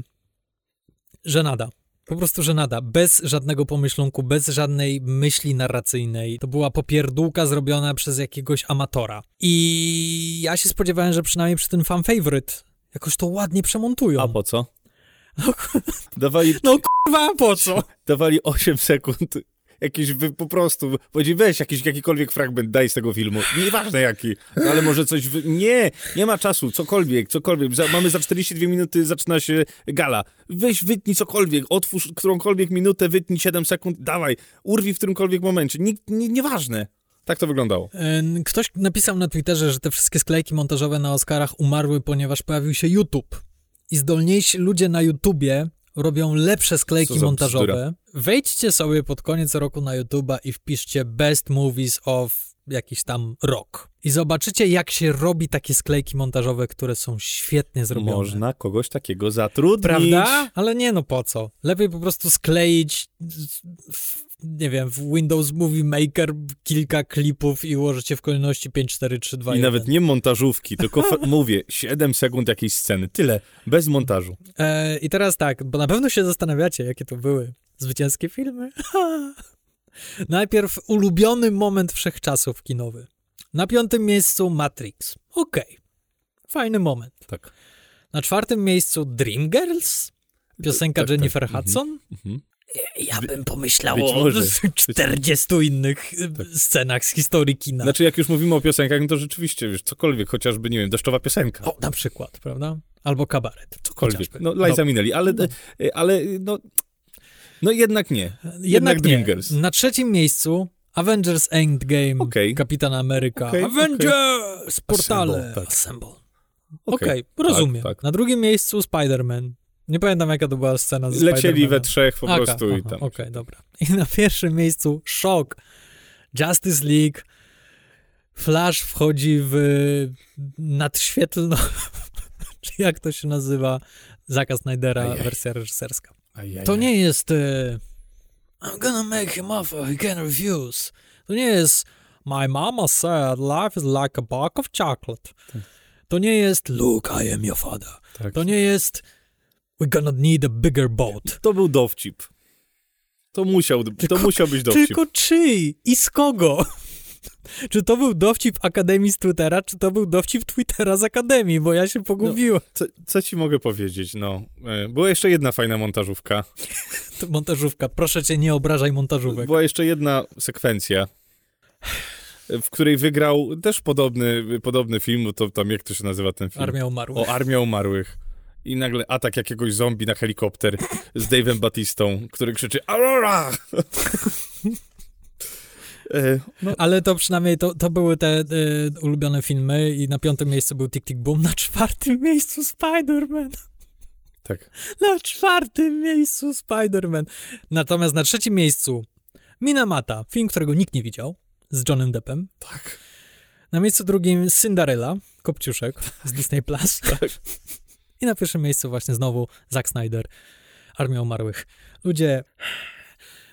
żenada. Po prostu żenada. Bez żadnego pomyślunku, bez żadnej myśli narracyjnej. To była popierdółka zrobiona przez jakiegoś amatora. I ja się spodziewałem, że przynajmniej przy tym fan favorite jakoś to ładnie przemontują. A po co? No, Dawali, no kurwa, po co? dawali 8 sekund, jakiś wy, po prostu, powiedzieli, weź jakiś jakikolwiek fragment, daj z tego filmu, nieważne jaki, no, ale może coś, wy... nie, nie ma czasu, cokolwiek, cokolwiek, za, mamy za 42 minuty, zaczyna się gala, weź, wytnij cokolwiek, otwórz którąkolwiek minutę, wytnij 7 sekund, dawaj, urwij w którymkolwiek momencie, Nikt, nie, nieważne. Tak to wyglądało. Ktoś napisał na Twitterze, że te wszystkie sklejki montażowe na Oscarach umarły, ponieważ pojawił się YouTube. I zdolniejsi ludzie na YouTubie robią lepsze sklejki montażowe. bzdura. Wejdźcie sobie pod koniec roku na YouTuba i wpiszcie Best Movies of jakiś tam rok. I zobaczycie, jak się robi takie sklejki montażowe, które są świetnie zrobione. Można kogoś takiego zatrudnić. Prawda? Ale nie no po co? Lepiej po prostu skleić w, nie wiem, w Windows Movie Maker kilka klipów i ułożycie w kolejności 5, 4, 3, 2, I 1. nawet nie montażówki, tylko mówię, 7 sekund jakiejś sceny. Tyle, bez montażu. E, I teraz tak, bo na pewno się zastanawiacie, jakie to były zwycięskie filmy. Najpierw ulubiony moment wszechczasów kinowy. Na piątym miejscu Matrix. Okej. Fajny moment. Tak. Na czwartym miejscu Dreamgirls. Piosenka Tak, tak. Jennifer Mhm. Hudson. Mhm. Ja bym pomyślał o może. 40 innych y, scenach z historii kina. Znaczy, jak już mówimy o piosenkach, no to rzeczywiście, wiesz, cokolwiek, chociażby, nie wiem, deszczowa piosenka. O, na przykład, prawda? Albo kabaret. Cokolwiek. chociażby. No, Liza Dobra. Minnelli, ale, e, ale no, no jednak nie. Jednak nie. Dreamgirls. Na trzecim miejscu Avengers Endgame, Okej. Kapitan Ameryka. Okej, Avengers! Portale. Assemble, tak. Assemble. Okej, Okej, rozumiem. tak, tak. Na drugim miejscu Spider-Man. Nie pamiętam, jaka to była scena ze Lecieli we trzech po Aka, prostu i aha, tam. Okej, dobra. I na pierwszym miejscu szok. Justice League. Flash wchodzi w nadświetlno... czy jak to się nazywa? Zaka Snydera, wersja reżyserska. Ajajaj. To nie jest e, I'm gonna make him offer he can refuse. To nie jest My mama said life is like a box of chocolate. To nie jest Look, I am your father. Tak. To nie jest We're gonna need a bigger boat. To był dowcip. To musiał, to Tylko- musiał być dowcip. Tylko czyj i z kogo? Czy to był dowcip Akademii z Twittera, czy to był dowcip Twittera z Akademii, bo ja się pogubiłem. Co, co ci mogę powiedzieć, no. E, Była jeszcze jedna fajna montażówka. To montażówka, proszę cię, nie obrażaj montażówek. Była jeszcze jedna sekwencja, w której wygrał też podobny, podobny film, to tam jak to się nazywa ten film? Armia umarła. O Armia Umarłych. i nagle atak jakiegoś zombie na helikopter z Dave'em Batistą, który krzyczy Aurora! E, no, ale to przynajmniej to, to były te y, ulubione filmy i na piątym miejscu był Tick Tick Boom, na czwartym miejscu Spider-Man. Tak. Na czwartym miejscu Spider-Man. Natomiast na trzecim miejscu Minamata, film, którego nikt nie widział, z Johnem Deppem. Tak. Na miejscu drugim Cinderella, Kopciuszek z Disney Plus. Tak. I na pierwszym miejscu właśnie znowu Zack Snyder, Armia Umarłych. Ludzie,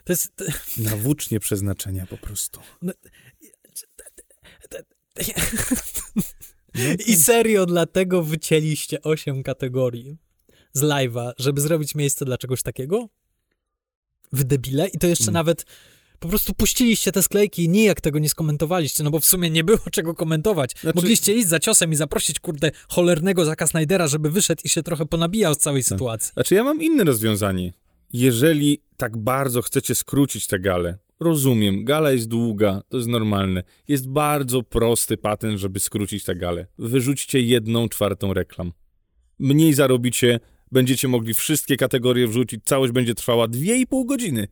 to jest... Na włócznie przeznaczenia po prostu. No, I serio dlatego wycięliście osiem kategorii z live'a, żeby zrobić miejsce dla czegoś takiego? W debile? I to jeszcze mm. nawet po prostu puściliście te sklejki i nijak tego nie skomentowaliście, no bo w sumie nie było czego komentować. Znaczy... Mogliście iść za ciosem i zaprosić, kurde, cholernego Zaka Snydera, żeby wyszedł i się trochę ponabijał z całej tak. sytuacji. Znaczy ja mam inne rozwiązanie. Jeżeli tak bardzo chcecie skrócić tę galę, rozumiem, gala jest długa, to jest normalne. Jest bardzo prosty patent, żeby skrócić tę galę. Wyrzućcie jedną czwartą reklam. Mniej zarobicie, będziecie mogli wszystkie kategorie wrzucić, całość będzie trwała 2,5 godziny.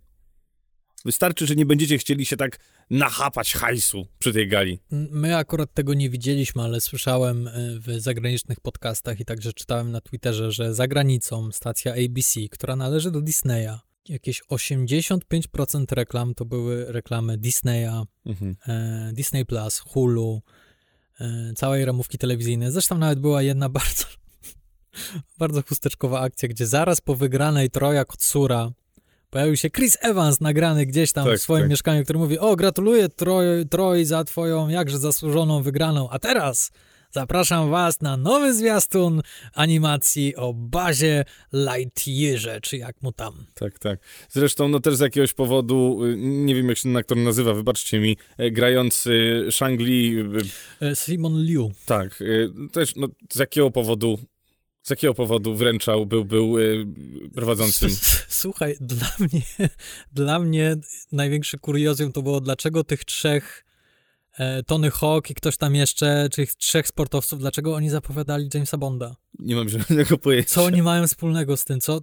Wystarczy, że nie będziecie chcieli się tak nachapać hajsu przy tej gali. My akurat tego nie widzieliśmy, ale słyszałem e, w zagranicznych podcastach i także czytałem na Twitterze, że za granicą stacja ABC, która należy do Disneya, jakieś 85% reklam to były reklamy Disneya, mhm. e, Disney Plus, Hulu, e, całej ramówki telewizyjnej. Zresztą nawet była jedna bardzo, bardzo chusteczkowa akcja, gdzie zaraz po wygranej Troja Kotsura Pojawił się Chris Evans nagrany gdzieś tam tak, w swoim tak. mieszkaniu, który mówi: O, gratuluję Troj, Troj za twoją jakże zasłużoną wygraną. A teraz zapraszam was na nowy zwiastun animacji o bazie Lightyearze, czy jak mu tam. Tak, tak. Zresztą, no też z jakiegoś powodu, y, nie wiem jak się ten aktor nazywa, wybaczcie mi, e, grający Shang-Li... Y, e, Simon Liu. Tak, y, też no, z jakiego powodu z jakiego powodu wręczał, był, był y, prowadzącym? Słuchaj, dla mnie, dla mnie największy kuriozum to było, dlaczego tych trzech e, Tony Hawk i ktoś tam jeszcze, czy trzech sportowców, dlaczego oni zapowiadali Jamesa Bonda? Nie mam żadnego pojęcia. Co oni mają wspólnego z tym, co...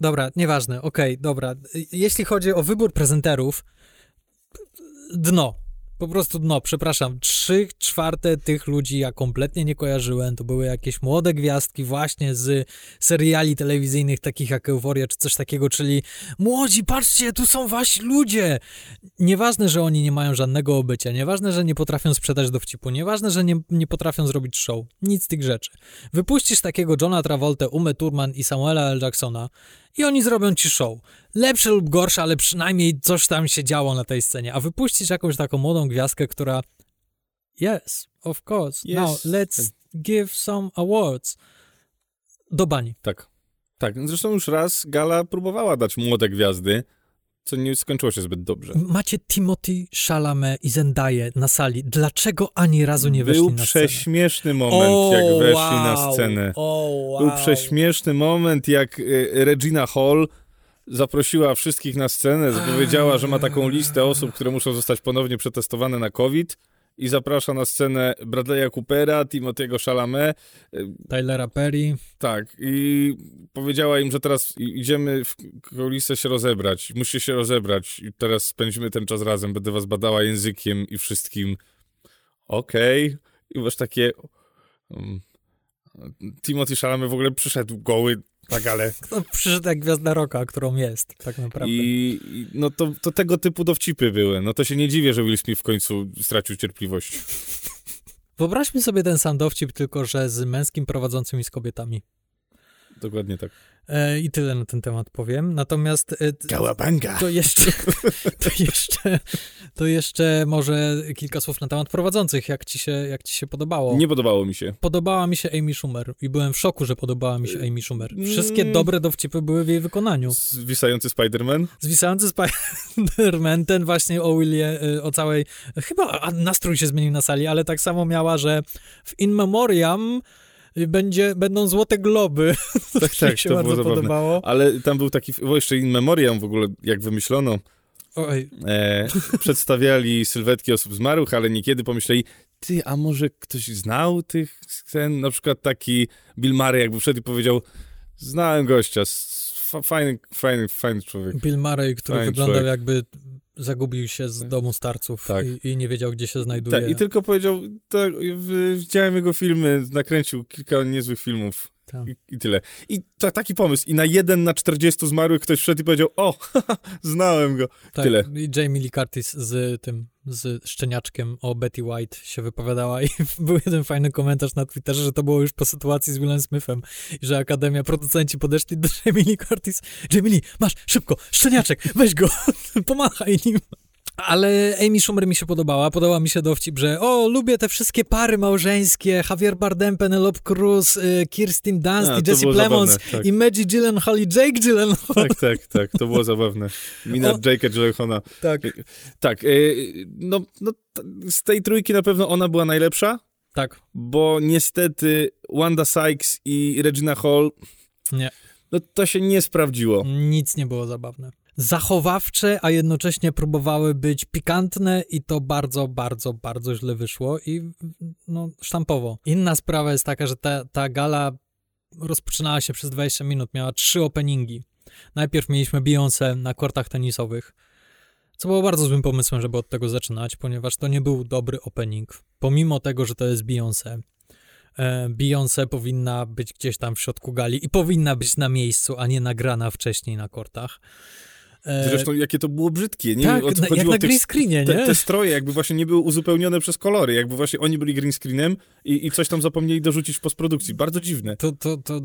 Dobra, nieważne, okej, okay, dobra. Jeśli chodzi o wybór prezenterów, dno po prostu, no, przepraszam, trzy czwarte tych ludzi ja kompletnie nie kojarzyłem. To były jakieś młode gwiazdki właśnie z seriali telewizyjnych takich jak Euforia czy coś takiego, czyli młodzi, patrzcie, tu są wasi ludzie. Nieważne, że oni nie mają żadnego obycia, nieważne, że nie potrafią sprzedać dowcipu, nieważne, że nie, nie potrafią zrobić show. Nic z tych rzeczy. Wypuścisz takiego Johna Travolta, Ume Turman i Samuela L. Jacksona i oni zrobią ci show. Lepsze lub gorsze, ale przynajmniej coś tam się działo na tej scenie. A wypuścić jakąś taką młodą gwiazdkę, która yes, of course, yes. now let's give some awards. Do bani. Tak. Tak, zresztą już raz Gala próbowała dać młode gwiazdy, co nie skończyło się zbyt dobrze. Macie Timothy Chalamet i Zendaya na sali. Dlaczego ani razu nie weszli Był na scenę? Był prześmieszny moment, oh, jak weszli wow. na scenę. Oh, wow. Był prześmieszny moment, jak Regina Hall zaprosiła wszystkich na scenę, zapowiedziała, że ma taką listę osób, które muszą zostać ponownie przetestowane na COVID i zaprasza na scenę Bradley'a Coopera, Timothy'ego Chalamet. Tylera Perry. Tak, i powiedziała im, że teraz idziemy w kulisę się rozebrać, musicie się rozebrać i teraz spędzimy ten czas razem, będę was badała językiem i wszystkim. Okej. Okay. I masz takie... Um, Timothy Chalamet w ogóle przyszedł goły tak, ale... No, przyszedł jak gwiazda roka, którą jest, tak naprawdę. I, i no to, to tego typu dowcipy były. No to się nie dziwię, że Will Smith w końcu stracił cierpliwość. Wyobraźmy sobie ten sam dowcip, tylko że z męskim prowadzącym i z kobietami. Dokładnie tak. E, I tyle na ten temat powiem. Natomiast. Kałabanga. To jeszcze, to jeszcze. To jeszcze może kilka słów na temat prowadzących. Jak ci się, jak ci się podobało? Nie podobało mi się. Podobała mi się Amy Schumer i byłem w szoku, że podobała mi się Amy Schumer. Wszystkie mm. dobre dowcipy były w jej wykonaniu. Zwisający Spider-Man? Zwisający Spider-Man, ten właśnie o Willie, o całej. Chyba nastrój się zmienił na sali, ale tak samo miała, że w In Memoriam będzie, będą złote globy. Tak, tak, się to bardzo było podobało. Ale tam był taki, bo jeszcze in memoriam w ogóle, jak wymyślono. Oj. E, przedstawiali sylwetki osób zmarłych, ale niekiedy pomyśleli, ty, a może ktoś znał tych scen? Na przykład taki Bill Murray jakby wszedł i powiedział, znałem gościa, fajny, fajny, fajny człowiek. Bill Murray, który fajny wyglądał człowiek. jakby zagubił się z domu starców tak. i, i, nie wiedział, gdzie się znajduje. Tak, i tylko powiedział, tak, widziałem jego filmy, nakręcił kilka niezłych filmów. Tak. I, I, tyle. I to, taki pomysł. I na jeden na 40 zmarłych ktoś wszedł i powiedział, o, znałem go. Tak, tyle. I Jamie Lee Curtis z tym, z szczeniaczkiem o Betty White się wypowiadała i był jeden fajny komentarz na Twitterze, że to było już po sytuacji z Willem Smithem i że Akademia, producenci podeszli do Jamie Lee Curtis. Jamie Lee, masz, szybko, szczeniaczek, weź go, pomachaj nim. Ale Amy Schumer mi się podobała. Podoba mi się dowcip, że o, lubię te wszystkie pary małżeńskie. Javier Bardem, Penelope Cruz, y, Kirsten Dunst A, i Jesse Plemons tak. i Maggie Gyllenhaal i Jake Gyllenhaal. Tak, tak, tak. To było zabawne. Mina o, Jake'a Gyllenhaala. Tak. Tak. Y, no, no, z tej trójki na pewno ona była najlepsza. Tak. Bo niestety Wanda Sykes i Regina Hall... Nie. No to się nie sprawdziło. Nic nie było zabawne zachowawcze, a jednocześnie próbowały być pikantne i to bardzo, bardzo, bardzo źle wyszło i no, sztampowo. Inna sprawa jest taka, że ta, ta gala rozpoczynała się przez 20 minut, miała trzy openingi. Najpierw mieliśmy Beyoncé na kortach tenisowych, co było bardzo złym pomysłem, żeby od tego zaczynać, ponieważ to nie był dobry opening. Pomimo tego, że to jest Beyoncé, e, Beyoncé powinna być gdzieś tam w środku gali i powinna być na miejscu, a nie nagrana wcześniej na kortach. E, Zresztą jakie to było brzydkie, nie? Tak, o co na, jak na green screenie, nie? Te, te, stroje jakby właśnie nie były uzupełnione przez kolory, jakby właśnie oni byli green screenem i, i coś tam zapomnieli dorzucić w postprodukcji. Bardzo dziwne. To, to, to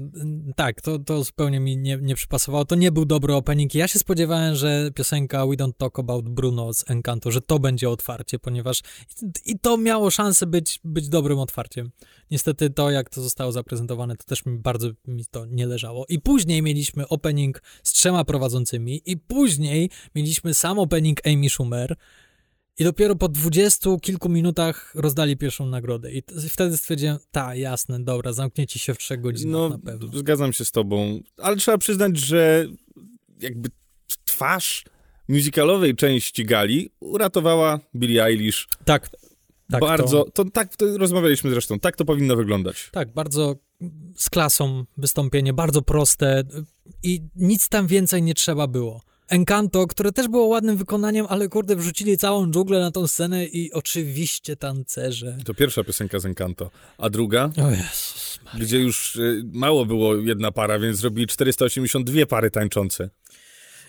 tak, to, to zupełnie mi nie, nie przypasowało. To nie był dobry opening. Ja się spodziewałem, że piosenka We Don't Talk About Bruno z Encanto, że to będzie otwarcie, ponieważ i, i to miało szansę być, być dobrym otwarciem. Niestety to, jak to zostało zaprezentowane, to też mi bardzo mi to nie leżało. I później mieliśmy opening z trzema prowadzącymi i później mieliśmy sam opening Amy Schumer i dopiero po dwudziestu kilku minutach rozdali pierwszą nagrodę. I wtedy stwierdziłem, ta, jasne, dobra, zamknięcie się w trzech godzinach no, na pewno. Zgadzam się z tobą, ale trzeba przyznać, że jakby twarz musicalowej części gali uratowała Billie Eilish. Tak. Tak, bardzo, to... to tak to rozmawialiśmy zresztą, tak to powinno wyglądać. Tak, bardzo z klasą wystąpienie, bardzo proste i nic tam więcej nie trzeba było. Encanto, które też było ładnym wykonaniem, ale kurde, wrzucili całą dżunglę na tą scenę i oczywiście tancerze. To pierwsza piosenka z Encanto. A druga? O Jezus Gdzie już y, mało było jedna para, więc zrobili 482 pary tańczące.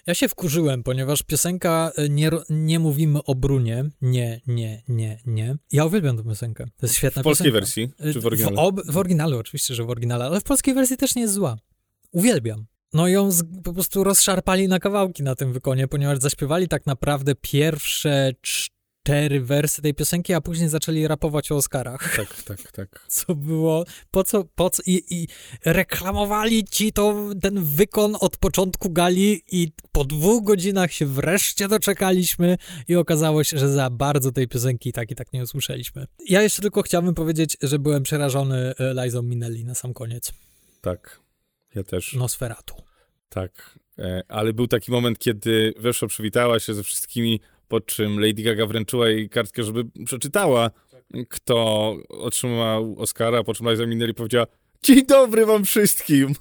Ja się wkurzyłem, ponieważ piosenka e, nie, nie mówimy o Brunie. Nie, nie, nie, nie. Ja uwielbiam tę piosenkę. To jest świetna w polskiej piosenka. wersji, czy w oryginale? W, ob, w oryginale, oczywiście, że w oryginale, ale w polskiej wersji też nie jest zła. Uwielbiam. No ją z, po prostu rozszarpali na kawałki na tym wykonie, ponieważ zaśpiewali tak naprawdę pierwsze cztery wersy tej piosenki, a później zaczęli rapować o Oscarach. Tak, tak, tak. Co było, po co, po co, i, i reklamowali ci to, ten wykon od początku gali i po dwóch godzinach się wreszcie doczekaliśmy i okazało się, że za bardzo tej piosenki tak i tak nie usłyszeliśmy. Ja jeszcze tylko chciałbym powiedzieć, że byłem przerażony e, Lizą Minelli na sam koniec. Tak, ja też. Nosferatu. Tak, e, ale był taki moment, kiedy weszła, przywitała się ze wszystkimi po czym Lady Gaga wręczyła jej kartkę, żeby przeczytała, kto otrzymał Oscara, po czym Liza Minnelli powiedziała dzień dobry wam wszystkim.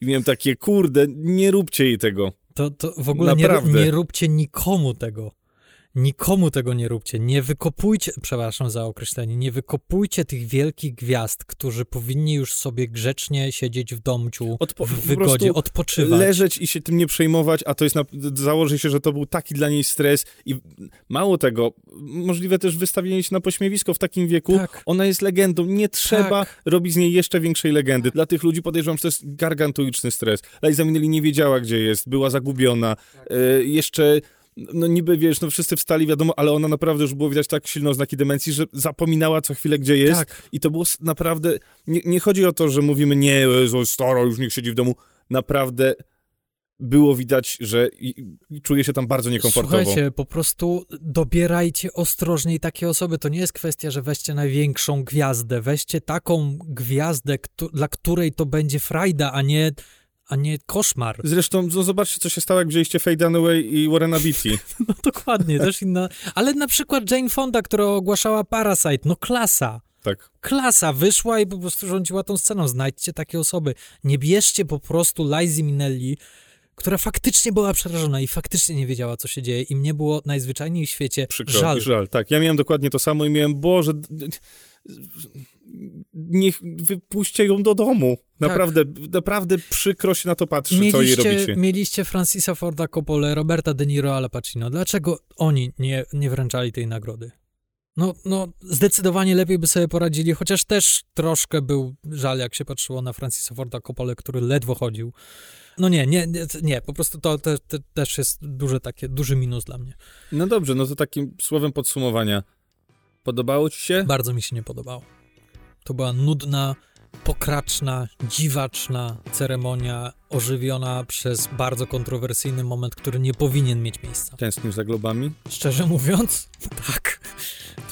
I miałem takie, kurde, nie róbcie jej tego. To, to w ogóle nie, nie róbcie nikomu tego. Nikomu tego nie róbcie. Nie wykopujcie, przepraszam za określenie, nie wykopujcie tych wielkich gwiazd, którzy powinni już sobie grzecznie siedzieć w domciu, Odpo w wygodzie, odpoczywać. Leżeć i się tym nie przejmować, a to jest, na, założy się, że to był taki dla niej stres i mało tego, możliwe też wystawienie się na pośmiewisko w takim wieku. Tak. Ona jest legendą, nie trzeba tak. robić z niej jeszcze większej legendy. Dla tych ludzi podejrzewam, że to jest gargantuiczny stres. Liza Minnelli nie wiedziała, gdzie jest, była zagubiona. Tak. Y jeszcze no niby wiesz, no wszyscy wstali, wiadomo, ale ona naprawdę już było widać tak silno znaki demencji, że zapominała co chwilę, gdzie jest. Tak. I to było naprawdę, nie, nie, chodzi o to, że mówimy, nie, staro, już niech siedzi w domu. Naprawdę było widać, że czuje się tam bardzo niekomfortowo. Słuchajcie, po prostu dobierajcie ostrożniej takie osoby. To nie jest kwestia, że weźcie największą gwiazdę. Weźcie taką gwiazdę, dla której to będzie frajda, a nie a nie koszmar. Zresztą no zobaczcie, co się stało, jak wzięliście Faye Dunaway i Warrena Beatty. No dokładnie, też inna. Ale na przykład Jane Fonda, która ogłaszała Parasite, no klasa. Tak. Klasa wyszła i po prostu rządziła tą sceną. Znajdźcie takie osoby. Nie bierzcie po prostu Lizy Minnelli, która faktycznie była przerażona i faktycznie nie wiedziała, co się dzieje i mnie było najzwyczajniej w świecie Przykro żal. żal. Tak, ja miałem dokładnie to samo i miałem, Boże, niech wypuśćcie ją do domu. Naprawdę, naprawdę przykro się na to patrzy, co jej Mieliście, robicie. mieliście Francisa Forda Coppola, Roberta De Niro, Al Pacino. Dlaczego oni nie, nie wręczali tej nagrody? No, no, zdecydowanie lepiej by sobie poradzili, chociaż też troszkę był żal, jak się patrzyło na Francisa Forda Coppola, który ledwo chodził. No nie, nie, nie, nie po prostu to te, te, też jest duży, takie, duży minus dla mnie. No dobrze, no to takim słowem podsumowania. Podobało ci się? Bardzo mi się nie podobało. To była nudna, pokraczna, dziwaczna ceremonia, ożywiona przez bardzo kontrowersyjny moment, który nie powinien mieć miejsca. Tęsknisz za globami? Szczerze mówiąc, tak.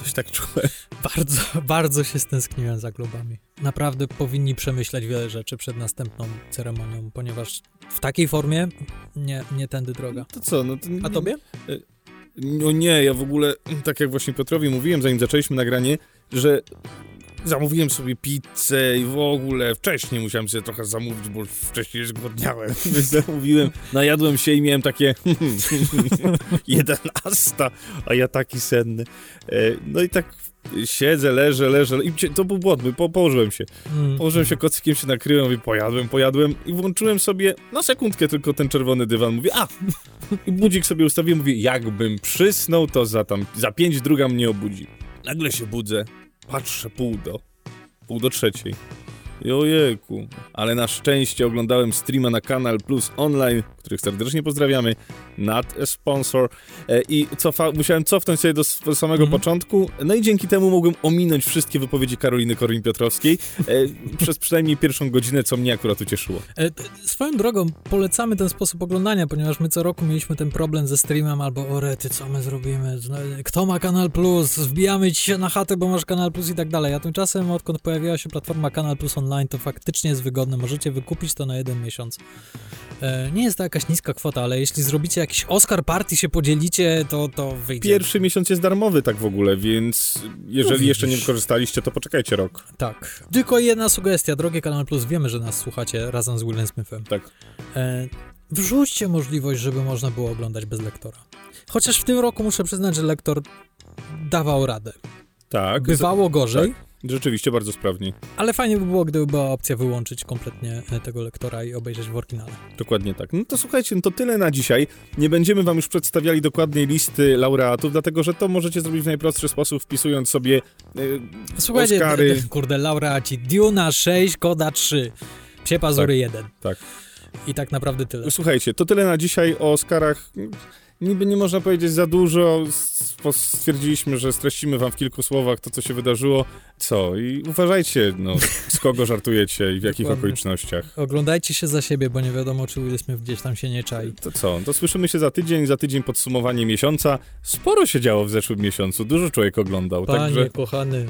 Coś tak czułem. Bardzo, bardzo się stęskniłem za globami. Naprawdę powinni przemyśleć wiele rzeczy przed następną ceremonią, ponieważ w takiej formie nie, nie tędy droga. To co, no to... A tobie? No nie, ja w ogóle, tak jak właśnie Piotrowi mówiłem, zanim zaczęliśmy nagranie, że zamówiłem sobie pizzę i w ogóle wcześniej musiałem sobie trochę zamówić, bo wcześniej zgłodniałem. Więc zamówiłem, najadłem się i miałem takie jedenasta, a ja taki senny. E, No i tak siedzę, leżę, leżę i to był błąd, bo po, położyłem się. Mm. Położyłem się kocykiem, się nakryłem i pojadłem, pojadłem i włączyłem sobie na sekundkę tylko ten czerwony dywan. Mówię, a! I budzik sobie ustawiłem, mówię, jakbym przysnął, to za tam, za pięć druga mnie obudzi. Nagle się budzę, patrzę pół do, pół do trzeciej. I ojejku, ale na szczęście oglądałem streama na Kanal Plus Online, których serdecznie pozdrawiamy, not a sponsor, e, i cofa, musiałem cofnąć sobie do, samego Mhm. początku, no i dzięki temu mogłem ominąć wszystkie wypowiedzi Karoliny Korwin-Piotrowskiej e, przez przynajmniej pierwszą godzinę, co mnie akurat ucieszyło. E, Swoją drogą polecamy ten sposób oglądania, ponieważ my co roku mieliśmy ten problem ze streamem albo o rety, co my zrobimy, Zna- kto ma Kanal Plus, wbijamy ci się na chatę, bo masz Kanal Plus i tak dalej. A tymczasem odkąd pojawiła się platforma Kanal Plus Online, to faktycznie jest wygodne, możecie wykupić to na jeden miesiąc. E, Nie jest to jakaś niska kwota, ale jeśli zrobicie jakiś Oscar Party, się podzielicie, to, to wyjdzie. Pierwszy miesiąc jest darmowy tak w ogóle, więc jeżeli No jeszcze nie wykorzystaliście, to poczekajcie rok. Tak. Tylko jedna sugestia, drogie Kanal Plus, wiemy, że nas słuchacie razem z Willem Smithem. Tak. E, wrzućcie możliwość, żeby można było oglądać bez lektora. Chociaż w tym roku muszę przyznać, że lektor dawał radę. Tak, Bywało gorzej, z- rzeczywiście bardzo sprawnie. ale fajnie by było, gdyby była opcja wyłączyć kompletnie e, tego lektora i obejrzeć w oryginale. Dokładnie tak. No to słuchajcie, no to tyle na dzisiaj. Nie będziemy wam już przedstawiali dokładnej listy laureatów, dlatego że to możecie zrobić w najprostszy sposób, wpisując sobie y, Słuchajcie, Oscary. d- d- kurde, laureaci, Duna 6, Koda 3, Psie Pazury 1. tak. I tak naprawdę tyle. Słuchajcie, to tyle na dzisiaj o Oscarach. Niby nie można powiedzieć za dużo. Stwierdziliśmy, że streścimy wam w kilku słowach to, co się wydarzyło. Co? I uważajcie, no, z kogo żartujecie i w jakich Dokładnie. okolicznościach. Oglądajcie się za siebie, bo nie wiadomo, czy Will Smith gdzieś tam się nie czai. To co? To słyszymy się za tydzień. Za tydzień podsumowanie miesiąca. Sporo się działo w zeszłym miesiącu. Dużo człowiek oglądał. Panie Także kochany,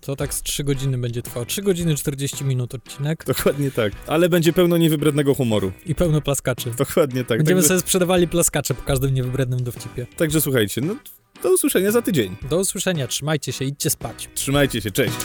to tak z 3 godziny będzie trwał. 3 godziny 40 minut odcinek dokładnie tak. Ale będzie pełno niewybrednego humoru. i pełno plaskaczy. Dokładnie tak. Będziemy Także, sobie sprzedawali plaskacze po każdym niewybrednym dowcipie. także słuchajcie, no do usłyszenia za tydzień. Do usłyszenia, trzymajcie się, idźcie spać. Trzymajcie się, cześć.